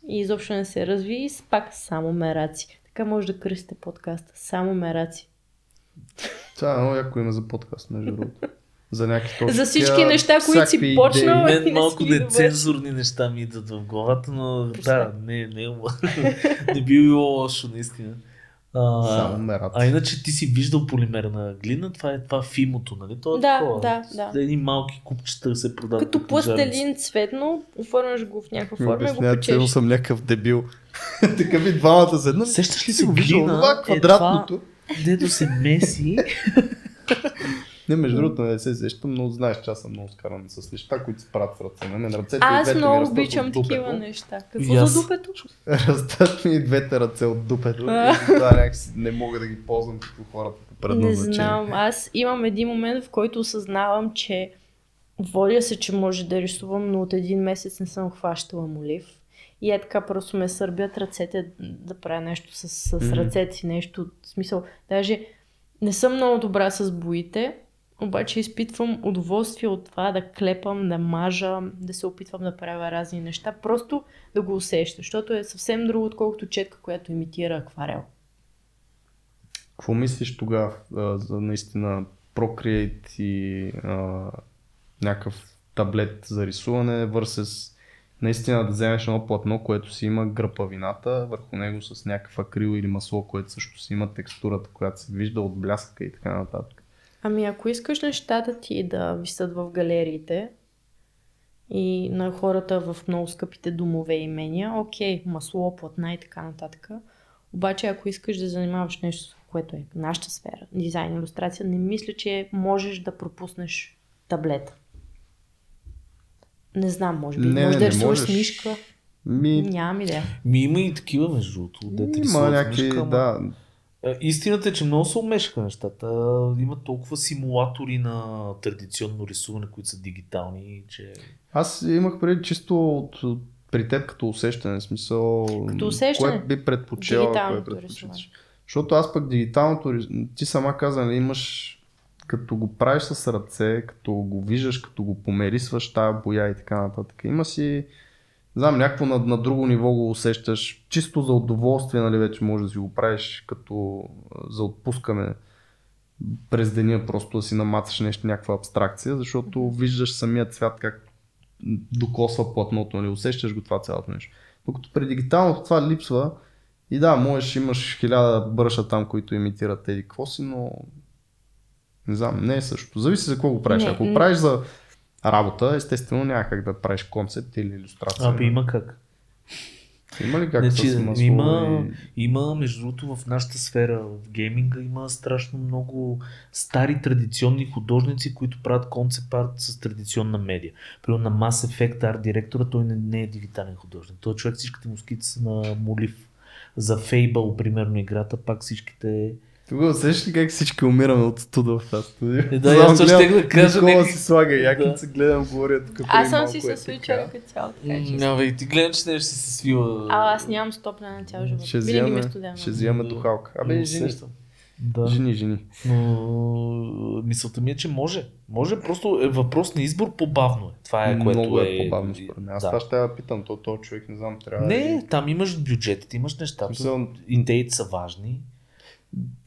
И изобщо не се разви и с- пак само мераци. Така може да кръстите подкаста. Само мераци. Това е много яко име за подкаст, между другото. За някакви [laughs] точки. За всички неща, които си почнал. Мен [laughs] не малко нецензурни неща ми идват в главата, но Прости. да, не, не, е [laughs] не би било лошо, наистина. А, Само а иначе ти си виждал полимерна глина, това е това фимото, нали? То е Да, такова. да, да. Едни малки купчета се продават. Като пластелин цветно, оформяш го в някаква форма и го печеш. съм някакъв дебил. Така ви двамата седна. Сещаш ли си виждал? глина? Това е квадратното. Дето се меси. Не, между другото, не се сещам, но знаеш, че аз съм много скаран с неща, които се правят с ръце. На мен ръцете Аз много обичам такива неща. И Какво аз. за дупето? Растат ми и двете ръце от дупето. А. и това някакси не мога да ги ползвам като хората по Не предназначение. знам. Аз имам един момент, в който осъзнавам, че водя се, че може да рисувам, но от един месец не съм хващала молив. И е така просто ме сърбят ръцете да правя нещо с, с Мгм. ръцете си, нещо. В смисъл, даже не съм много добра с боите, обаче изпитвам удоволствие от това да клепам, да мажа, да се опитвам да правя разни неща, просто да го усеща, защото е съвсем друго, отколкото четка, която имитира акварел. Какво мислиш тогава за наистина Procreate и а, някакъв таблет за рисуване versus наистина да вземеш едно платно, което си има гръпавината, върху него с някакъв акрил или масло, което също си има текстурата, която се вижда от блясъка и така нататък. Ами ако искаш нещата ти да висят в галериите и на хората в много скъпите домове и имения, окей, масло, платна и така нататък. Обаче ако искаш да занимаваш нещо, което е нашата сфера, дизайн, иллюстрация, не мисля, че можеш да пропуснеш таблета. Не знам, може би. Не, може не, да рисуваш с можеш. мишка. Ми, Нямам идея. Ми има и такива, между другото. дето има някакви, мишка, ама- да, Е, Истината е, че много се умешаха нещата. Има толкова симулатори на традиционно рисуване, които са дигитални, че... Аз имах преди чисто от, при теб като усещане, смисъл. Като усещане? Кое би предпочела, кое Дигиталното предпочиташ? Защото аз пък дигиталното, ти сама каза, нали, имаш като го правиш с ръце, като го виждаш, като го померисваш тази боя и така нататък. Има си, знам, някакво на, на друго ниво го усещаш, чисто за удоволствие, нали, вече може да си го правиш като за отпускане през деня, просто да си намацаш нещо, някаква абстракция, защото виждаш самия цвят как докосва платното, нали, усещаш го това цялото нещо. Докато при дигиталното това липсва и да, можеш, имаш хиляда бръша там, които имитират тези какво си, но не знам, не е също. Зависи за какво го правиш. Не, Ако н- правиш за работа, естествено няма как да правиш концепт или иллюстрация. Абе има как. Има ли как Значи, с масло има, и... има, между другото, в нашата сфера, в гейминга, има страшно много стари традиционни художници, които правят концепт арт с традиционна медия. Примерно на Mass Effect арт директора, той не, не е дигитален художник. Той човек всичките му скици са на молив. За Fable, примерно, играта, пак всичките... Тогава усещаш ли как всички умираме от студа в тази студио? Е, да, аз също щех да кажа Никола някак- си слага Да. якинца, гледам, говоря тук. Аз съм малко си е така. свичера като цяло. Няма, и ти гледам, че не ще се свива. А, аз нямам стопна на цял живот. Ще е вземаме, студено. ще вземаме Да. духалка. Абе, жени. Да. Жени, жени. Но мисълта ми е, че може. Може, просто е въпрос на избор по-бавно е. Това е което Много е. е по-бавно според мен. Аз да. това ще я питам, то, то човек не знам, трябва Не, там имаш бюджетите, имаш нещата. Смисъл- Идеите са важни.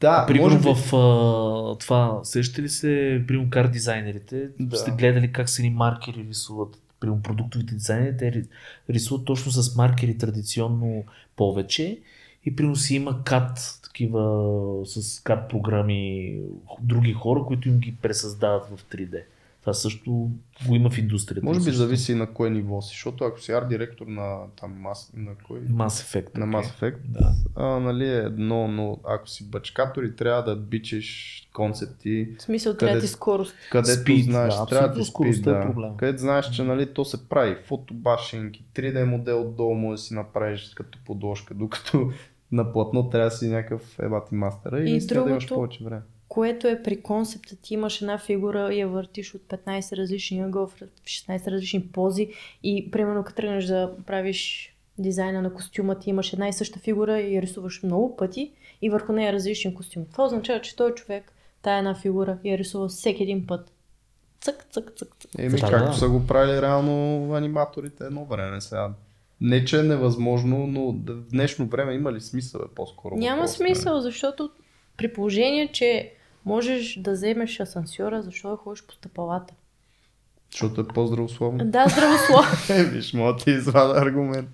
Да, Примерно може би. в а, това, сещате ли се, примерно кар дизайнерите, Да. сте гледали как са ни маркери рисуват. Примерно продуктовите дизайнери, те ри- рисуват точно с маркери традиционно повече и примерно си има кат, такива с кат програми, други хора, които им ги пресъздават в 3D. Това също го има в индустрията. Може би зависи на кое ниво си, защото ако си арт директор на там мас, на кой? Mass Effect. На Mass Effect, Да. а, нали е едно, но ако си бачкатор и трябва да бичеш концепти, В смисъл, Къде- трябва ти скорост. където знаеш, да, трябва ти скоростта спид, е да. проблем. Където знаеш, че нали, то се прави фотобашинг и 3D модел отдолу може да си направиш като подложка, докато [laughs] на платно трябва да си някакъв ебати мастера и, И наистина да имаш другото- повече време. Което е при концепта, ти имаш една фигура и я въртиш от 15 различни ъгъл в 16 различни пози и примерно като тръгнеш да правиш дизайна на костюма, ти имаш една и съща фигура и я рисуваш много пъти и върху нея е различен костюм. Това означава, че този човек, тая една фигура, я рисува всеки един път. Цък, цък, цък, цък. Еми, Да, както да. са го правили реално аниматорите едно време сега. Не, че е невъзможно, но в днешно време има ли смисъл е по-скоро? Няма въпросът, нали? смисъл, защото при положение, че можеш да вземеш асансьора, защо да ходиш по стъпалата? Защото е по-здравословно. Да, здравословно. [laughs] Е, виж, мога да ти извада аргумент.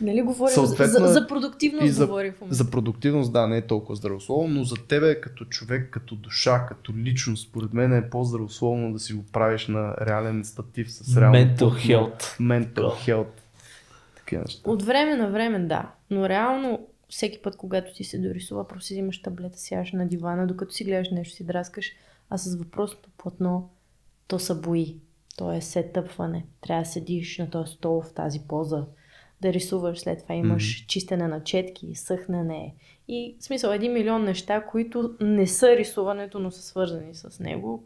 Нали говорим Съответно, за, за продуктивност и за- говорим в момента. За продуктивност, да, не е толкова здравословно, но за тебе като човек, като душа, като личност, според мен е по-здравословно да си го правиш на реален статив с реално Mental health. Mental health. Такива неща. От време на време да, но реално всеки път, когато ти се дорисува, просто си взимаш таблета, сядаш на дивана, докато си гледаш нещо, си драскаш, а с въпросното платно, то са бои. То е сетъпване. Трябва да седиш на този стол в тази поза, да рисуваш, след това имаш Мгм. чистене на четки, съхнене. И в смисъл един милион неща, които не са рисуването, но са свързани с него.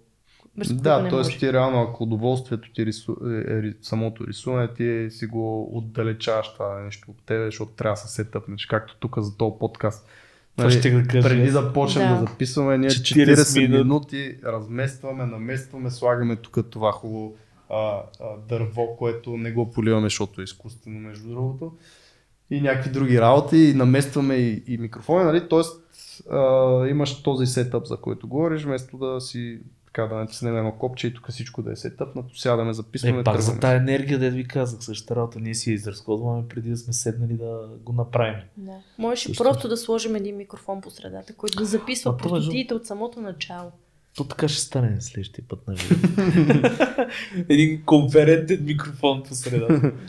Без Да, т.е. ти реално, ако удоволствието ти рису... е, е, ри- самото рисуване, ти си го отдалечаваш това нещо от тебе, защото трябва да се сетъпнеш, както тук за този подкаст. Това ще да кажа. преди да почнем да. Да. записваме, ние 40 40, минути. минути разместваме, наместваме, слагаме тук това хубаво а, а, дърво, което не го поливаме, защото е изкуствено, между другото. И някакви други работи, и наместваме и, и микрофони, нали? Тоест, а, имаш този сетъп, за който говориш, вместо да си така да натиснем едно копче и тук всичко да е сетъпнато, сядаме, записваме, Е, пак за тази енергия, да ви казах, същата работа, ние си я изразходваме преди да сме седнали да го направим. Да. Можеш Също. просто да сложим един микрофон по средата, който да записва е простотиите от самото начало. То така ще стане следващия път на живо. [laughs] Един конферентен микрофон по средата. [laughs]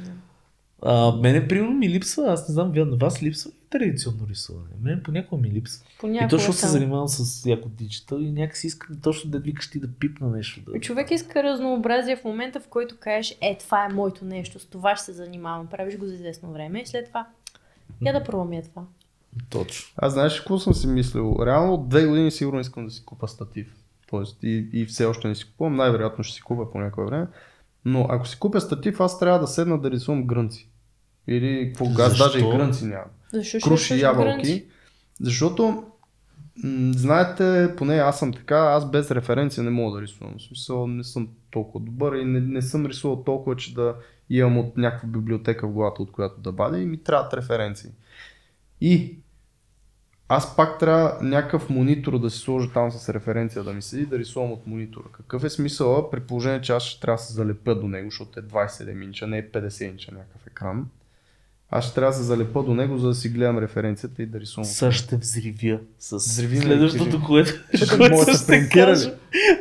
А, мене примерно ми липсва, аз не знам, вие на вас липсва ли традиционно рисуване? Мене понякога ми липсва. И Понякога точно се занимавам с яко диджитал и някакси искам точно да викаш ти да пипна нещо. Да... Човек иска разнообразие в момента, в който кажеш, е, това е моето нещо, с това ще се занимавам. Правиш го за известно време и след това, я да пробвам я това. Точно. Аз знаеш какво съм си мислил? Реално от две години сигурно искам да си купа статив. Тоест и, и все още не си купувам, най-вероятно ще си купя по някое време. Но ако си купя статив, аз трябва да седна да рисувам грънци. Или какво аз Защо? даже и грънци нямам. Защо Круши ябълки. Защото м- знаете, поне аз съм така, аз без референция не мога да рисувам. В смисъл не съм толкова добър и не, не съм рисувал толкова, че да имам от някаква библиотека в главата, от която да бадя и ми трябват референции. И аз пак трябва някакъв монитор да си сложа там с референция да ми седи да рисувам от монитора. Какъв е смисъла при положение, че аз ще трябва да се залепя до него, защото е 27 инча, не е 50 инча някакъв екран. Аз ще трябва да се залепа до него, за да си гледам референцията и да рисувам. Сега ще взривя с Взриви следващото, което, ще ли? кажа.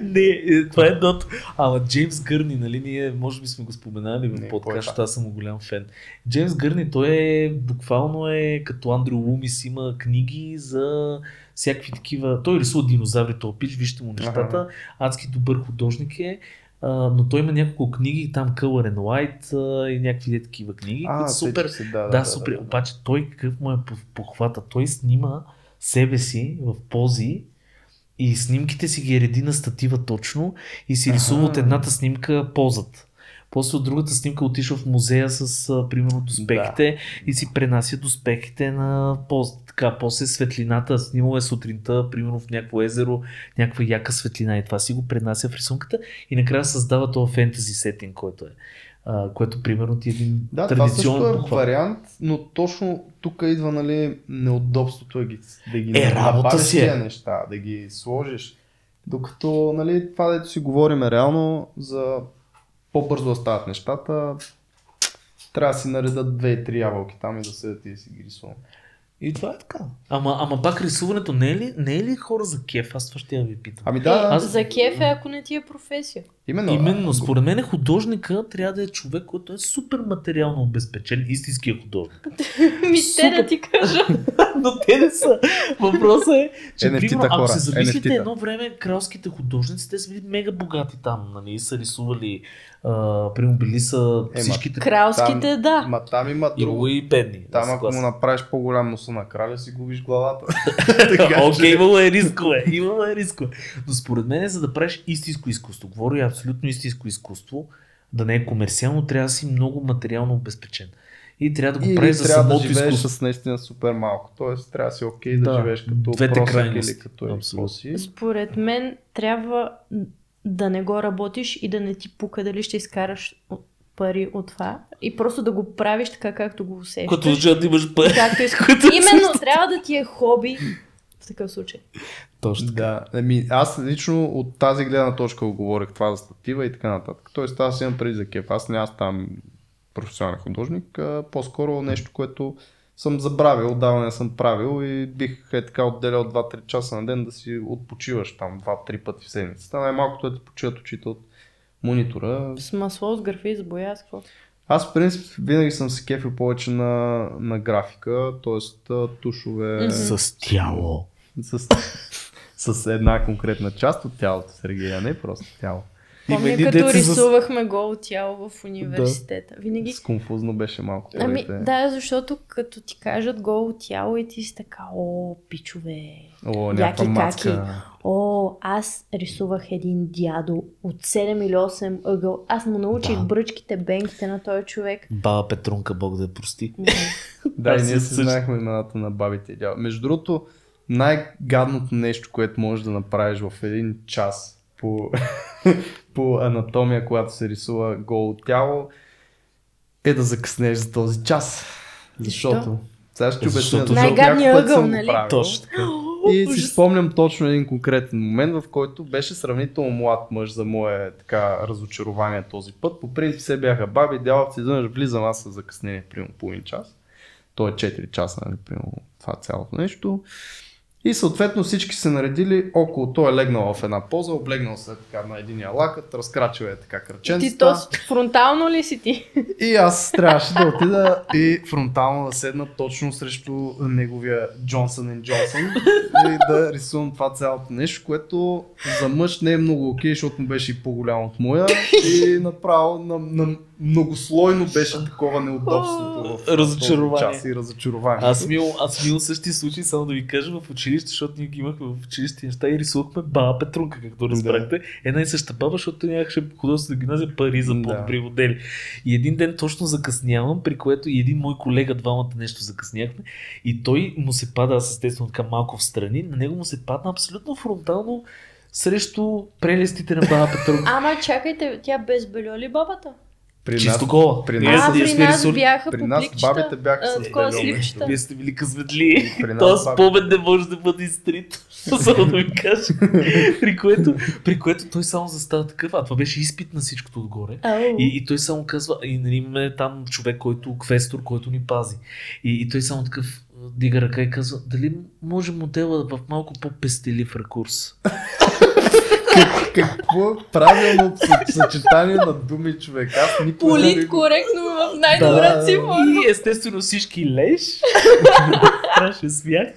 Не, е, това е едното. Ама Джеймс Гърни, нали, ние може би сме го споменали в подкаст, е защото аз съм голям фен. Джеймс Гърни, той е буквално е като Андрю Лумис, има книги за всякакви такива. Той рисува динозаври, този пич, вижте му нещата. Адски добър художник е. А, но той има няколко книги, там Color and White а, и някакви такива книги, които супер, се, да, да, да, супер. Обаче той какъв му е по- похвата? Той снима себе си в пози и снимките си ги реди на статива точно и си рисува от едната снимка позата. После от другата снимка отишъл в музея с, а, примерно, доспехите и си пренася доспехите на позата. Така, после светлината, снимал е сутринта, примерно в някакво езеро, някаква яка светлина и това си го пренася в рисунката и накрая създава този фентази сетинг, който е. А, което примерно ти е един Да, това също традиционен е вариант, но точно тук идва нали, неудобството да ги, да ги Е, работа си е. неща, да ги сложиш. Докато нали, това, дето си говорим е реално за по-бързо да стават нещата, трябва да си наредат две и три ябълки там и да седят и да си ги рисувам. И това е така. Ама, ама пак рисуването не е ли, не е ли хора за кеф? Аз това ще я ви питам. Ами да, да, Аз- За кеф е, ако не ти е професия. Именно. Именно, а, според мен художника трябва да е човек, който е супер материално обезпечен, истинския художник. [laughs] Ми те да ти кажа. [laughs] Но те не са. Въпросът е, че NFT-та примерно, ако хора, се замислите NFT-та. едно време, кралските художници, те са били мега богати там, нали, са рисували, а, примерно били са Ема, всичките, Кралските, да. Ма там има друго. и бедни. Там ако му направиш по-голям носа на краля, си губиш главата. [laughs] Окей, имало е рискове, имало е рискове. Но според мен, за да правиш истинско изкуство, говоря абсолютно истинско изкуство, да не е комерциално, трябва да си много материално обезпечен. И трябва да го правиш за трябва да самото живееш изкуство. с наистина супер малко. Тоест трябва да си окей да, Да, живееш като двете крайности. или като си. Според мен трябва да не го работиш и да не ти пука дали ще изкараш пари от това и просто да го правиш така както го усещаш. Като да имаш пари. Както искаш. Именно, трябва да ти е хоби такъв случай. Точно така. Да, ами, аз лично от тази гледна точка го говорех това за статива и така нататък. Тоест аз имам преди за кеф. Аз не аз там професионален художник, а по-скоро нещо, което съм забравил, отдавна не съм правил и бих е така отделял 2-3 часа на ден да си отпочиваш там 2-3 пъти в седмицата. Най-малкото е да почиват очите от монитора. С масло, с графи, с боя, с какво? Аз в принцип винаги съм се кефил повече на, на графика, т.е. тушове. С тяло. С, с една конкретна част от тялото, Сергей, а не просто тяло. Помня едни като рисувахме голо тяло в университета. Винаги С конфузно беше малко. Ами да, защото като ти кажат голо тяло и ти си така, о, пичове, О, яки каки. О, аз рисувах един дядо от 7 или 8 ъгъл. Аз му научих Да. бръчките, бенките на този човек. Баба Петрунка, Бог да я прости. Да, и ние също- си знаехме имената на бабите и дядо. Между другото, най-гадното нещо, което можеш да направиш в един час по, [laughs] по анатомия, когато се рисува голо тяло, е да закъснеш за този час. Защо? Защото сега ще обясня. Защото- защото Най-гадният няколко пъти ъгъл, съм нали? правил. Точно така. И [gasps] си спомням точно един конкретен момент, в който беше сравнително млад мъж за мое така разочарование този път. По принцип все бяха баби, дядовци, изведнъж влизам аз с закъснение, примерно половин час. То е 4 часа, нали, примерно това цялото нещо. И съответно всички се наредили около, той е легнал в една поза, облегнал се така на единия лакът, разкрачил е така Ти кръченцата. то с- фронтално ли си ти? [laughs] И аз трябваше да отида и фронтално да седна точно срещу неговия Джонсън Джонсън и да рисувам това цялото нещо, което за мъж не е много окей, защото му беше и по-голям от моя [laughs] и направо на, на многослойно беше такова неудобството в Разочарование. час и разочарование. Аз съм имал, аз съм имал същия случай, само да ви кажа, в училище, защото ние ги имахме в училище неща и рисувахме баба Петрунка, както разбрахте. Една и съща баба, защото нямаше художествена гимназия пари за Да. по-добри модели. И един ден точно закъснявам, при което и един мой колега, двамата нещо закъсняхме. И той му се пада, аз естествено така малко в страни, на него му се падна абсолютно фронтално срещу прелестите на баба Петрунка. Ама чакайте, тя безбельо ли бабата? При Чисто нас, гола. при нас- А, при нас бяха при нас бабите бяха с такова. Вие сте били късметли. При [laughs] нас Тоест баби- спомен не може да бъде изтрит. Само [laughs] да ви кажа. при, което, при което той само застава такъв, а това беше изпит на всичкото отгоре. И, и той само казва, и нали имаме там човек, който, квестор, който ни пази. И, и той само такъв дига ръка и казва, дали може модела в малко по-пестелив ракурс. [laughs] Какво е правилно съ- съчетание на думи, човек? Аз никога не Полит коректно в най-добра си форма. И естествено всички леш. [laughs] Трябваше смях.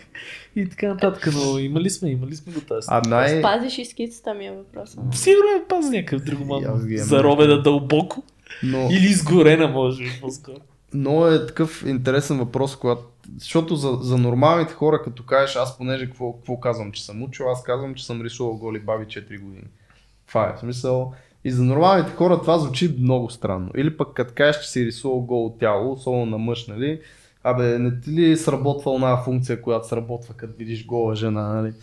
И така нататък. Но имали сме, имали сме го тази. А най... Спазиш и скицата ми е въпроса. Сигурно е паз някакъв имам. Заровена дълбоко. Но... Или изгорена, може би, по-скоро. Много е такъв интересен въпрос, когато... Защото за, за нормалните хора, като кажеш, аз понеже какво, какво казвам, че съм учил, аз казвам, че съм рисувал голи баби 4 години. Това е смисъл. И за нормалните хора това звучи много странно. Или пък като кажеш, че си рисувал голо тяло, особено на мъж, нали? Абе, не ти ли сработва една функция, която сработва, като видиш гола жена, нали?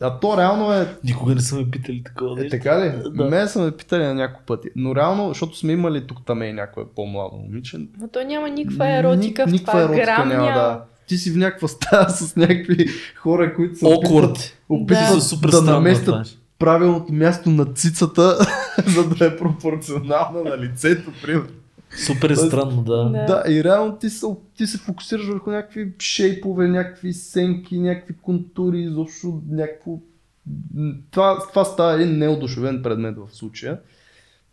А то реално е Никога не са ме питали такова Е, нещо. така ли? Да. Мен са ме питали на няколко пъти. Но реално, защото сме имали тук там и някое по-младо момиче. Но то няма никаква еротика Ни- в никаква това. еротика Грам няма, няма. да. Ти си в някаква стая с някакви хора, които се опитват, опитват Да. Супер да е наместят правилното място на цицата, [laughs] за да е пропорционална на лицето, примерно. Супер е странно, да. Да. И реално ти се, ти се фокусираш върху някакви шейпове, някакви сенки, някакви контури, изобщо някакво... Това, това става един неодушевен предмет в случая.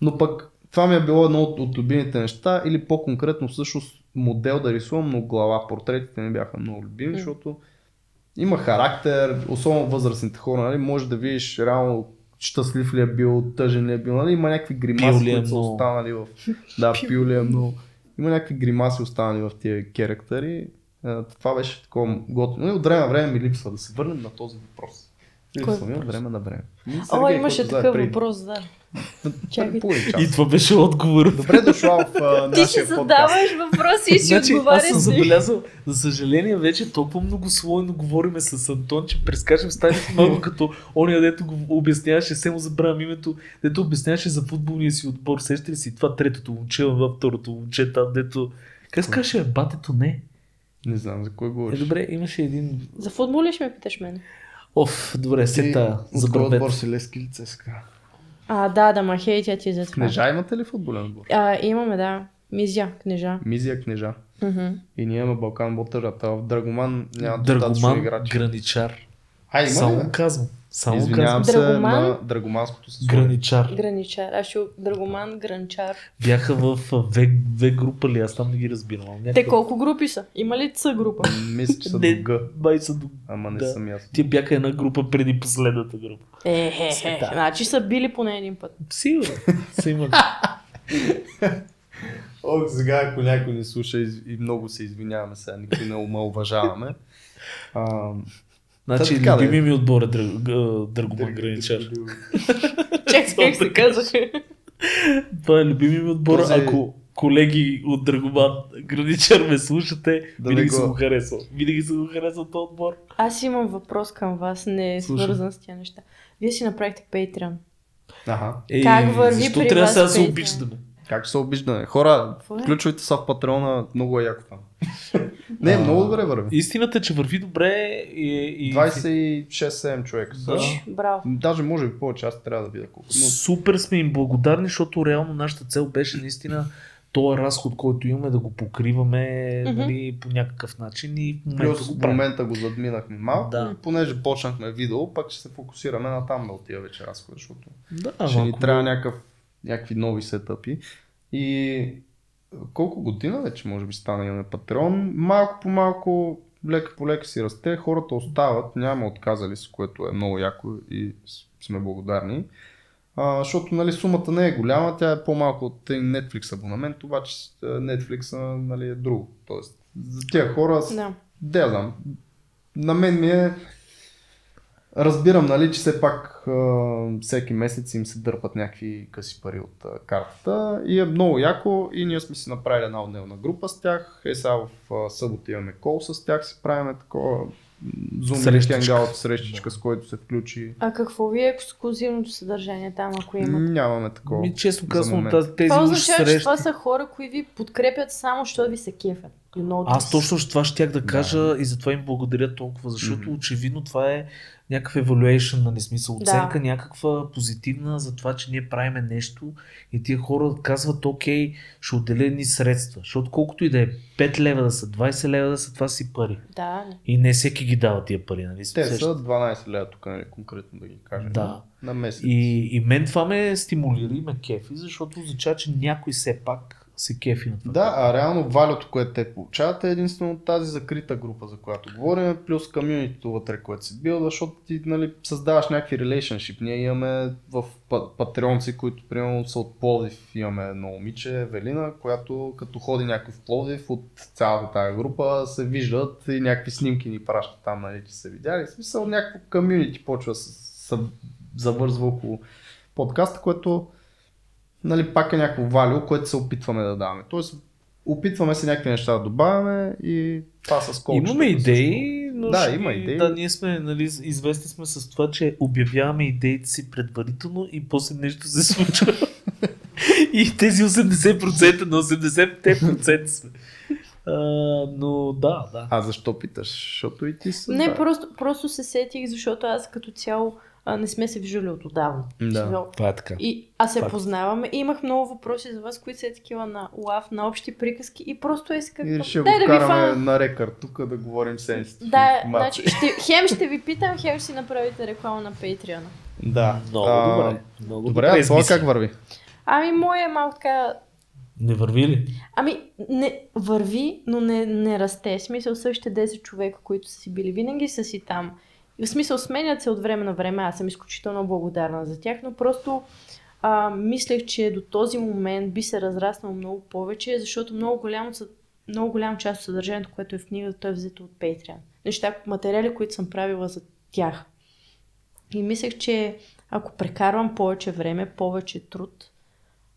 Но пък това ми е било едно от, от любимите неща или по-конкретно всъщност модел да рисувам, но глава. Портретите ми бяха много любими, защото има характер, особено възрастните хора, нали, може да видиш реално щастлив ли е бил, тъжен ли е бил, нали, има някакви Пил гримаси, ли е които са много. останали в... [laughs] Да, пил ли е много. Има някакви гримаси останали в тия керактери. Е, Това беше такова готино. И от време на време ми липсва да се върнем на този въпрос. Липсва ми от време на време. И О, имаше такъв въпрос, да. И това беше отговор. Добре дошла в а, Ти ще задаваш въпроси и си Значи, аз отговаряш. съм си. забелязал, за съжаление, вече толкова многослойно говориме с Антон, че прескачам стаите малко като ония, дето го обясняваше, се му забравям името, дето обясняваше за футболния си отбор. Сеща ли си това третото момче, това второто момче, там дето... Как бе, батето не? Не знам за кой Е, говориш. добре, имаше един... За футбол ли ще ме питаш мен? Оф, добре, се тая, за отбор си Лески ли ЦСКА? А, да, да, ма хейтят ти за това. Кнежа имате ли футболен отбор? А, имаме, да. Мизя, книжа. Мизия кнежа. Мгм. И ние имаме Балкан Ботърата. В Драгоман няма достатъчно Дъргоман, играчи. граничар. А, има Само ли? казвам. Само Извинявам се Драгоман? на Драгоманското съсловие. Граничар. Граничар. Аз ще Драгоман, Гранчар. Бяха в В, в група ли? Аз там не ги разбирам. ама Те колко групи са? Има ли Ц група? Мисля, че са Не, до Г. Май са до... Ама не Да. съм ясно. Те бяха една група преди последната група. Е, е, е. Да. Значи са били поне един път. Сигурно. Са имали. [laughs] О, сега ако някой ни слуша и много се извиняваме сега, никой не омалуважаваме. [laughs] Значи, така, любими ми отбор е Драгоман Граничар. [laughs] Чакай, как се казваше? Това е любими ми отбор. Този- Ако колеги от Драгоман Граничар ме слушате, Да винаги съм го харесал. Винаги съм го харесал този отбор. Аз имам въпрос към вас, не е свързан с тия неща. Вие си направихте Patreon. Аха. Е, Как върви защо при трябва вас сега да се Patreon? Как се обиждаме? Хора, е? включвайте се в Патреона, много е яко там. [laughs] Не, А, много добре върви. Истината е, че върви добре и... и 26-7 човека са. Да. Браво. Даже може би повече, аз трябва да видя колко. Но Супер сме им благодарни, защото реално нашата цел беше наистина този разход, който имаме, да го покриваме нали, по някакъв начин и в момента Плюс го в момента го задминахме малко Да. и понеже почнахме видео, пак ще се фокусираме на там да отива вече разхода, защото Да, ще ни трябва някакъв, някакви нови сетъпи. И колко година вече може би стана имаме Патреон, малко по малко, лека по лека си расте, хората остават, няма отказали се, което е много яко и сме благодарни. А, защото нали, сумата не е голяма, тя е по-малко от Netflix абонамент, обаче е, Netflix нали, е друго. Тоест, за тия хора Да. да, знам. На мен ми е... Разбирам, нали, че все пак всеки месец им се дърпат някакви къси пари от картата и е много яко и ние сме си направили една отделна група с тях. Е сега в събота имаме кол с тях, си правиме такова или Срещичка. Hangout срещичка, с който се включи. А какво ви е ексклюзивното съдържание там, ако имате? Нямаме такова. Ми, честно казвам, тези Това означава, че срещи. това са хора, които ви подкрепят само, защото ви се кефят. You know Аз точно ще- това щях да кажа и затова им благодаря толкова, защото Мгм. очевидно това е някакъв evaluation, нали, смисъл, Да. оценка някаква позитивна за това, че ние правиме нещо и тия хора казват, окей, ще отделя ни средства, защото колкото и да е 5 лева да са, 20 лева да са, това си пари. Да, И не всеки ги дава тия пари, нали? Те са 12 лева тук, нали, конкретно да ги кажем. Да. На месец. И, и мен това ме стимулира и ме кефи, защото означава, че някой все пак се кефи на това. Да, а реално валюто, което те получават е единствено тази закрита група, за която говорим, плюс комьюнитито вътре, което си бил, защото ти нали, създаваш някакви relationship. Ние имаме в па- патреонци, които примерно са от Пловдив, имаме едно момиче, Евелина, която като ходи някой в Пловдив от цялата тази група се виждат и някакви снимки ни пращат там, нали, че са видяли. В смисъл някакво комьюнити почва да се се завързва около подкаста, което нали, пак е някакво валю, което се опитваме да даваме. Тоест, опитваме се някакви неща да добавяме и това с колко. Имаме идеи, но Да, ще има идеи. Да, ние сме, нали, известни сме с това, че обявяваме идеите си предварително и после нещо се случва. [laughs] и тези 80% на 80% сме. А, но да, да. А защо питаш? Защото и ти си. Не, да. просто, просто се сетих, защото аз като цяло а, не сме се виждали от отдавна. Да. Това е така. И аз се Факт. познаваме и имах много въпроси за вас, които са такива на лав, на общи приказки и просто е си И ще го Дай да ви вкараме фана. на рекърд тук да говорим сенситивни Да, значи, ще, хем ще ви питам, хем ще си направите реклама на Patreon. Да. Много А, добре. Много Добре, а това как върви? Ами, моя е малко така... Не върви ли? Ами, не, върви, но не, не расте. Смисъл, същите 10 човека, които са си били, винаги са си там. И в смисъл, сменят се от време на време. Аз съм изключително благодарна за тях, но просто а, мислех, че до този момент би се разраснал много повече, защото много голямо, съ- много голям част от съдържанието, което е в книгата, то е взето от Patreon. Неща, материали, които съм правила за тях. И мислех, че ако прекарвам повече време, повече труд,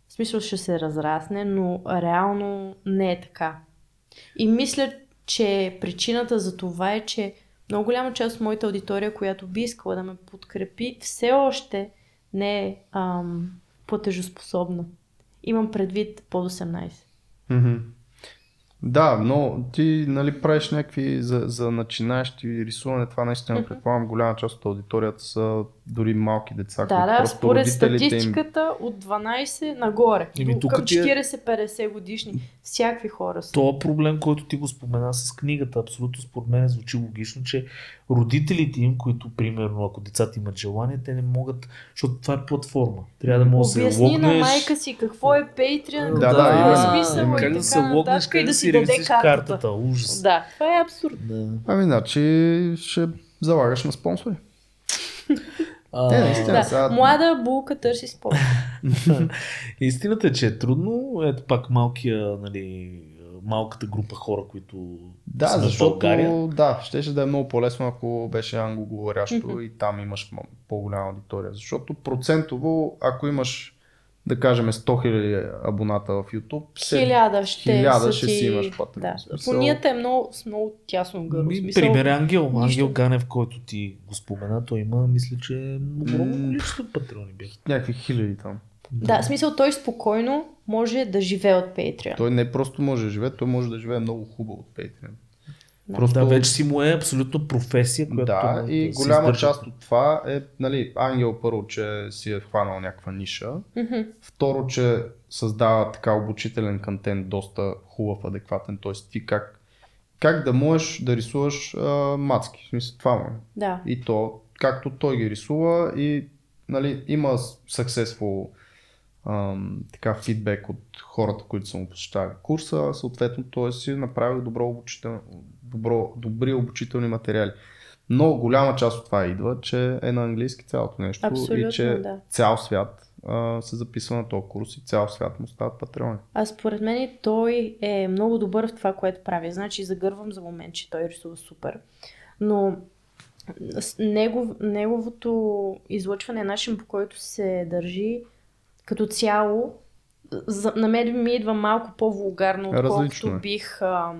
в смисъл ще се разрасне, но реално не е така. И мисля, че причината за това е, че много голяма част от моята аудитория, която би искала да ме подкрепи, все още не е ам, платежоспособна. Имам предвид под 18. Мгм. Да, но ти нали, правиш някакви за, за начинаещи рисуване, това наистина Мгм. предполагам голяма част от аудиторията са дори малки деца, Да, които да, според родителите им статистиката от 12 нагоре. Еми, До тук към ти е- 40-50 годишни. Всякакви хора са. Това проблем, който ти го спомена с книгата, абсолютно според мен звучи логично, че родителите им, които примерно ако децата имат желание, те не могат, защото това е платформа. Трябва да можеш да се Обясни на логнеш. майка си какво е Patreon, Да, какво да, е смисъл именно. и как да се така логнеш, как и да да си даде картата. картата. Ужас. Да, това е абсурд. Да. Ами, значи ще залагаш на спонсори. А, Те, наистина. Да, сега- млада булка търси спорт. [laughs] Истината е, че е трудно. Ето пак малкия, нали, малката група хора, които Да, са в защото България. да, щеше да е много по-лесно, ако беше англоговорящо и там имаш по-голяма аудитория. Защото процентово, ако имаш да кажем 100 000 абоната в YouTube, се- Хиляда ще хиляда са ще ти... си имаш пътен. Да. Фонията е много, с много тясно гърло. Ми, Смисъл, Пример е Ангел. нищо. Ангел Ганев, който ти го спомена, той има, мисля, че огромно М. количество патрони бяха. някакви хиляди там. Да, в смисъл той спокойно може да живее от Patreon. Той не просто може да живее, той може да живее много хубаво от Patreon. Да. Просто... Да, вече си му е абсолютно професия, която Да, може и голяма издържа. част от това е, нали, Ангел първо, че си е хванал някаква ниша. Мгм. Второ, че създава така обучителен контент, доста хубав, адекватен. Т.е. ти как, как да можеш да рисуваш а, мацки. В смисъл, това му е. Да. И то, както той ги рисува и нали, има successful ам, така фидбек от хората, които са му посещавали курса, съответно той си е направил добро обучител, добро, добри обучителни материали. Но голяма част от това идва, че е на английски цялото нещо Абсолютно, и че да. цял свят а, се записва на този курс и цял свят му стават патреони. А според мен той е много добър в това, което прави. Значи загървам за момент, че той рисува супер. Но негов, неговото излъчване, начин по който се държи като цяло, за, на мен ми идва малко по-вулгарно, Различно отколкото е. бих... А,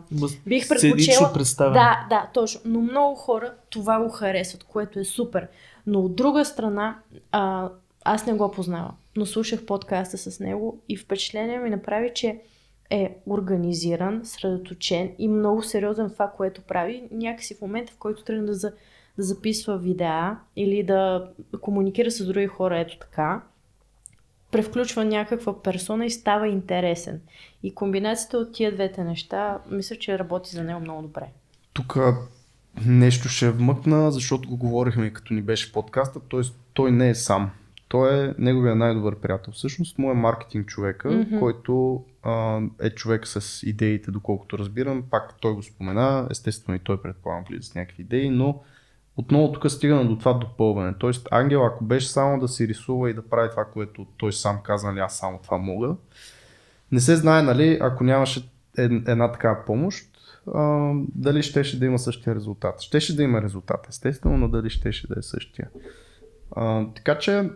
Бих предпочела- представяне. да, да, точно. Но много хора това го харесват, което е супер. Но от друга страна, а, аз не го познавам, но слушах подкаста с него и впечатление ми направи, че е организиран, средоточен и много сериозен в това, което прави. Някакси в момента, в който тръгна да, за, да записва видеа или да комуникира с други хора, ето така, превключва някаква персона и става интересен. И комбинацията от тия двете неща, мисля, че работи за него много добре. Тук нещо ще вмъкна, защото го говорихме като ни беше подкаста, т.е. той не е сам. Той е неговия най-добър приятел. Всъщност му е маркетинг човека, mm-hmm. който а, е човек с идеите, доколкото разбирам. Пак той го спомена, естествено и той предполагам влиза с някакви идеи, но отново тук стигна до това допълване. Тоест Ангел, ако беше само да си рисува и да прави това, което той сам каза, нали, аз само това мога, не се знае, нали, ако нямаше ед- една такава помощ, а, дали щеше да има същия резултат. Щеше да има резултат, естествено, но дали щеше да е същия. А, така че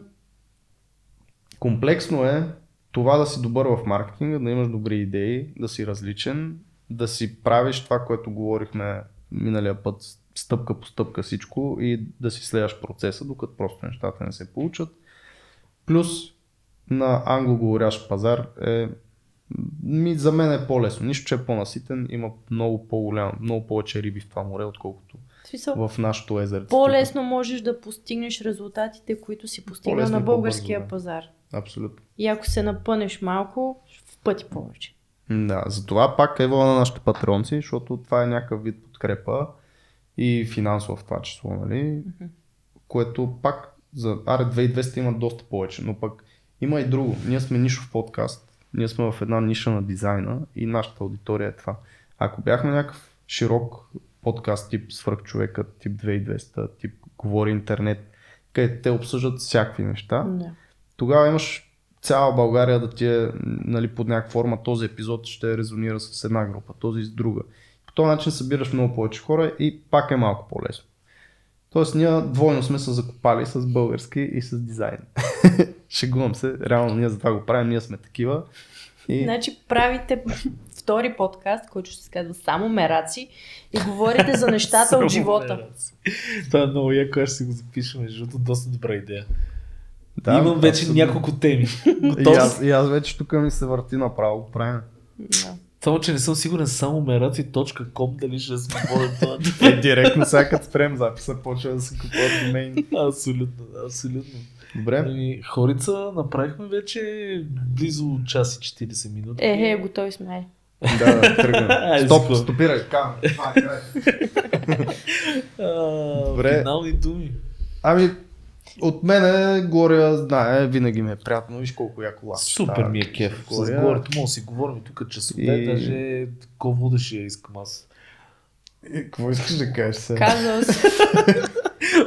комплексно е това да си добър в маркетинга, да имаш добри идеи, да си различен, да си правиш това, което говорихме миналия път, стъпка по стъпка всичко и да си следваш процеса, докато просто нещата не се получат. Плюс на англоговорящ пазар е ми, за мен е по-лесно. Нищо, че е по-наситен, има много по-голям, много повече риби в това море, отколкото смисъл, в нашото езеро. по-лесно можеш да постигнеш резултатите, които си постигнал По-лесно на българския пазар. Абсолютно. И ако се напънеш малко, в пъти повече. Да, затова пак е на нашите патронци, защото това е някакъв вид подкрепа и финансово в това число, нали? Което пак за Аре 2200 има доста повече, но пък има и друго. Ние сме нишов подкаст, ние сме в една ниша на дизайна и нашата аудитория е това. Ако бяхме някакъв широк подкаст тип свръхчовека, тип 2200, тип говори интернет, където те обсъждат всякакви неща, Да. тогава имаш цяла България да ти е нали, под някаква форма, този епизод ще резонира с една група, този с друга. По този начин събираш много повече хора и пак е малко по-лесно. Тоест ние двойно сме се закопали с български и с дизайн. [laughs] Шегувам се, реално ние за това го правим, ние сме такива. И... Значи правите втори подкаст, който ще се казва Само мераци и говорите за нещата от живота. мераци. Това е много яко, аз ще си го запишем, между другото, доста добра идея. Да, Имам вече абсолютно. няколко теми. И аз, и аз вече тук ми се върти направо, го правим. Да. Само, че не съм сигурен само meracи.com дали ще се говоря това. Е, директно сега като спрем записа, почва да се купуват домейни. абсолютно, абсолютно. Добре, Ами, хорица направихме вече близо час и 40 минути. Е, е, готови сме. айде. да, да, тръгнем. [laughs] Айде, Стоп, стопирай, камера. Е [laughs] Добре. Финални думи. Ами, от мене Глория знае, винаги ми е приятно. Виж колко яко ласка. Супер ми е кеф. С Глория. горето мога да си говорим тук часове, И- даже ко водеше искам аз. Е, Какво искаш да кажеш сега? Казал си.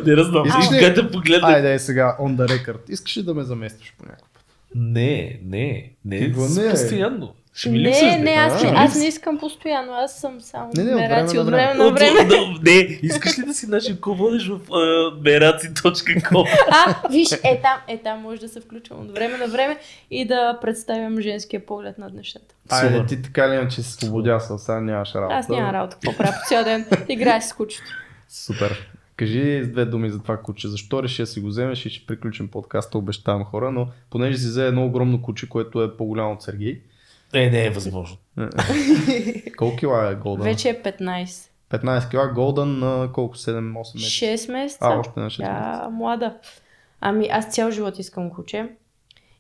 Не разбрам, Искаш ли- да погледне. Айде е сега, on the record. Искаш ли да ме заместиш по някакъв път? Не, не, не, Какво с- не? постоянно. Ще ми липсваш, Не, не, аз, А, аз не искам постоянно, аз съм само Не, не, мераци от време време на на От- време. да, Не, искаш ли да си нашия ко водиш в uh, [laughs] meracи.com? А, виж, е там, е там може да се включвам от време на време и да представям женския поглед над нещата. Айде, ти така ли иначе си свободясал, сега нямаш работа. Аз нямам работа, какво правя по цял ден, играя с кучето. Супер. Кажи с две думи за това куче. Защо реши да си го вземеш и ще приключим подкаста, обещавам хора, но понеже си взе едно огромно куче, което е по-голямо от Сергей. Не, не е възможно. [laughs] Колко кила е Голдън? Вече е 15. 15 кила Голдън на колко? 7-8 месеца? 6 месеца. А, още на 6 месеца. Тя млада. Ами аз цял живот искам куче.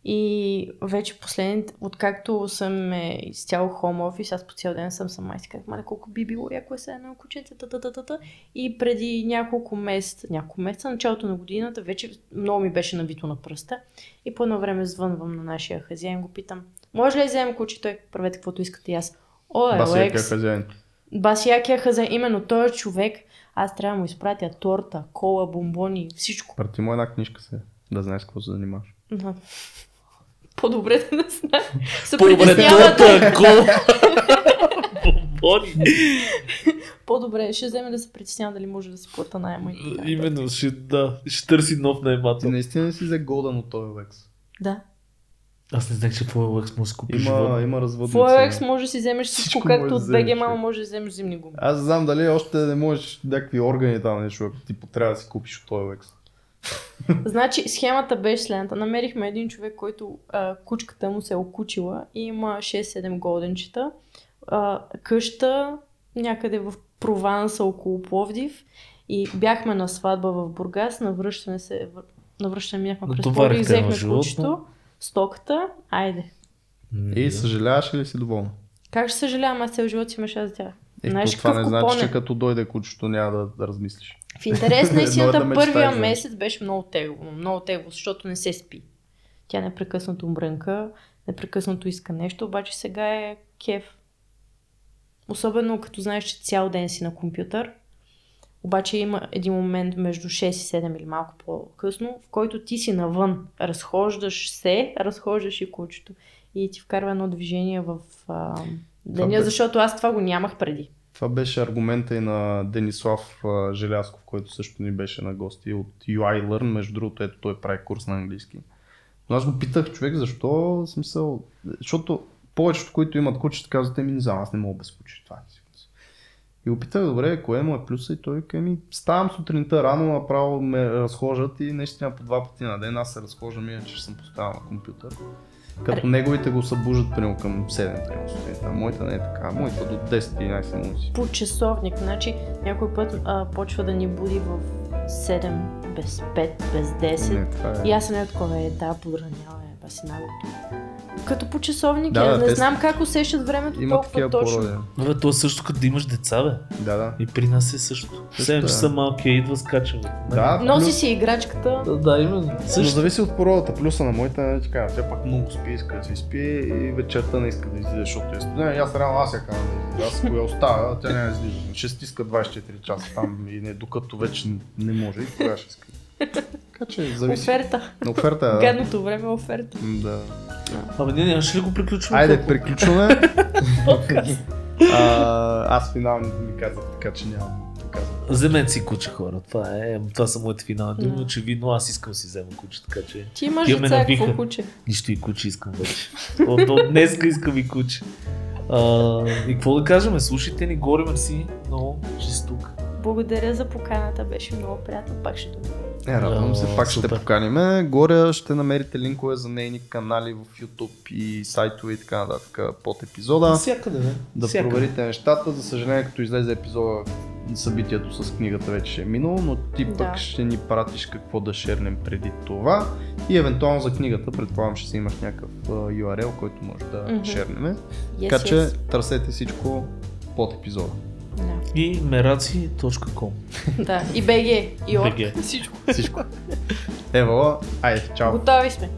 И вече последните, откакто съм е, изцяло хом офис, аз по цял ден съм сама и си казах, мале колко би било яко е се едно кученце, та, та, та, та, та. И преди няколко месеца, няколко месеца, началото на годината, вече много ми беше навито на пръста. И по едно време звънвам на нашия хазяин, го питам, може ли да вземем куче? Той, правете каквото искате и аз. О, Баси якия Елекс, хазяин. Басякия хазяин, именно той е човек, аз трябва да му изпратя торта, кола, бомбони, всичко. Прати му една книжка се, да знаеш какво се занимаваш. Да. По-добре да не знае. Се По-добре притеснява да... тота, кол. Бомбони. По-добре, ще вземе да се притеснява дали може да си плата найема и така. Именно, ще, да, ще търси нов Ти наемател. наистина си взе Голдън от този Лекс? Да. Аз не знаех, че OLX може да си купиш Има, животно. има В разводници. OLX може да си вземеш всичко, Всичко както от BG мама може да вземеш зимни гуми. Аз не знам дали още не можеш някакви органи там нещо, ако ти трябва да си купиш от OLX. [laughs] Значи схемата беше следната. Намерихме един човек, който а, кучката му се е окучила и има 6-7 голденчета. А, къща някъде в Прованса около Пловдив и бяхме на сватба в Бургас, навръщане се, навръщане минахме през Пловдив, взехме животно. кучето, стоката, айде. И съжаляваш ли си доволна? Как ще съжалявам, аз цял живот си имаше за тях. Е, Знаеш то това не значи, е? че като дойде кучето няма да, да размислиш. В интерес на [laughs] е истината, да първия за- месец беше много тегло. Много тегло, защото не се спи. Тя непрекъснато мрънка, непрекъснато иска нещо, обаче сега е кеф. Особено като знаеш, че цял ден си на компютър. Обаче има един момент между 6 и 7 или малко по-късно, в който ти си навън. Разхождаш се, разхождаш и кучето. И ти вкарва едно движение в а, деня, бе- защото аз това го нямах преди. Това беше аргумента и на Денислав Желясков, който също ни беше на гости от UI Learn. Между другото, ето той прави курс на английски. Но аз го питах човек, защо смисъл, защото повечето, които имат кучета, казват, ми не знам, аз не мога без куче. Това си. И го питах, добре, кое му е плюса и той каза, ми ставам сутринта рано, направо ме разхождат и наистина по два пъти на ден аз се разхождам, иначе съм поставил на компютър. Като неговите го събуждат примерно към 7 примерно сутринта. Моята не е така, моята до 10-11 минути. по часовник. Значи някой път а, почва да ни буди в 7, без 5, без 10. Не, е. И аз съм не такова, е, да, подранява, е, ба си наглото. Като по часовник, Да, да, да, не те знам как усещат времето Има толкова точно. породи. Абе, то е също като да имаш деца, бе. Да, да. И при нас е също. Също 7 е. часа малкия идва, скача. бе. Да, Носи плюс- си играчката. Да, да, именно. Но Също. зависи от породата. Плюса на моята е така, тя пак много спи, иска да си спи и вечерта не иска да излиза, защото е студена. И аз реално аз я казвам да излиза. Аз ако я оставя, тя няма да излиза. Ще стиска 24 часа там и не, докато вече не може и тогава ще иска. Така че зависи. Оферта. На оферта да. Гадното време е оферта. Да. Абе, ние нямаше ли го приключваме? Айде, толкова? приключваме. [laughs] А, аз финално ми казах, така че нямам да казвам. Вземете си куче, хора. Това, е, това са моите финални думи. Да. Очевидно аз искам да си взема куче, така че Ти имаш Тия ме куче? нищо и куче искам вече. От, от днеска искам и куче. А, и какво да кажем? Слушайте ни, горе мерси. Много, че си тук. Благодаря за поканата, беше много приятно, пак ще дойда. Е, радвам се, пак ще супер. поканиме. Горе ще намерите линкове за нейни канали в YouTube и сайтове и така нататък под епизода. Навсякъде, бе. Да Всякъде. проверите нещата. За съжаление, като излезе епизода, събитието с книгата вече ще е минало, но ти Да. пък ще ни пратиш какво да шернем преди това. И евентуално за книгата, предполагам, ще си имаш някакъв URL, който може да Мгм. шернеме. Yes, така че yes. търсете всичко под епизода. И meracи.com да. И БГ, и BG. всичко. Всичко. Ева, айде, чао! Готови сме.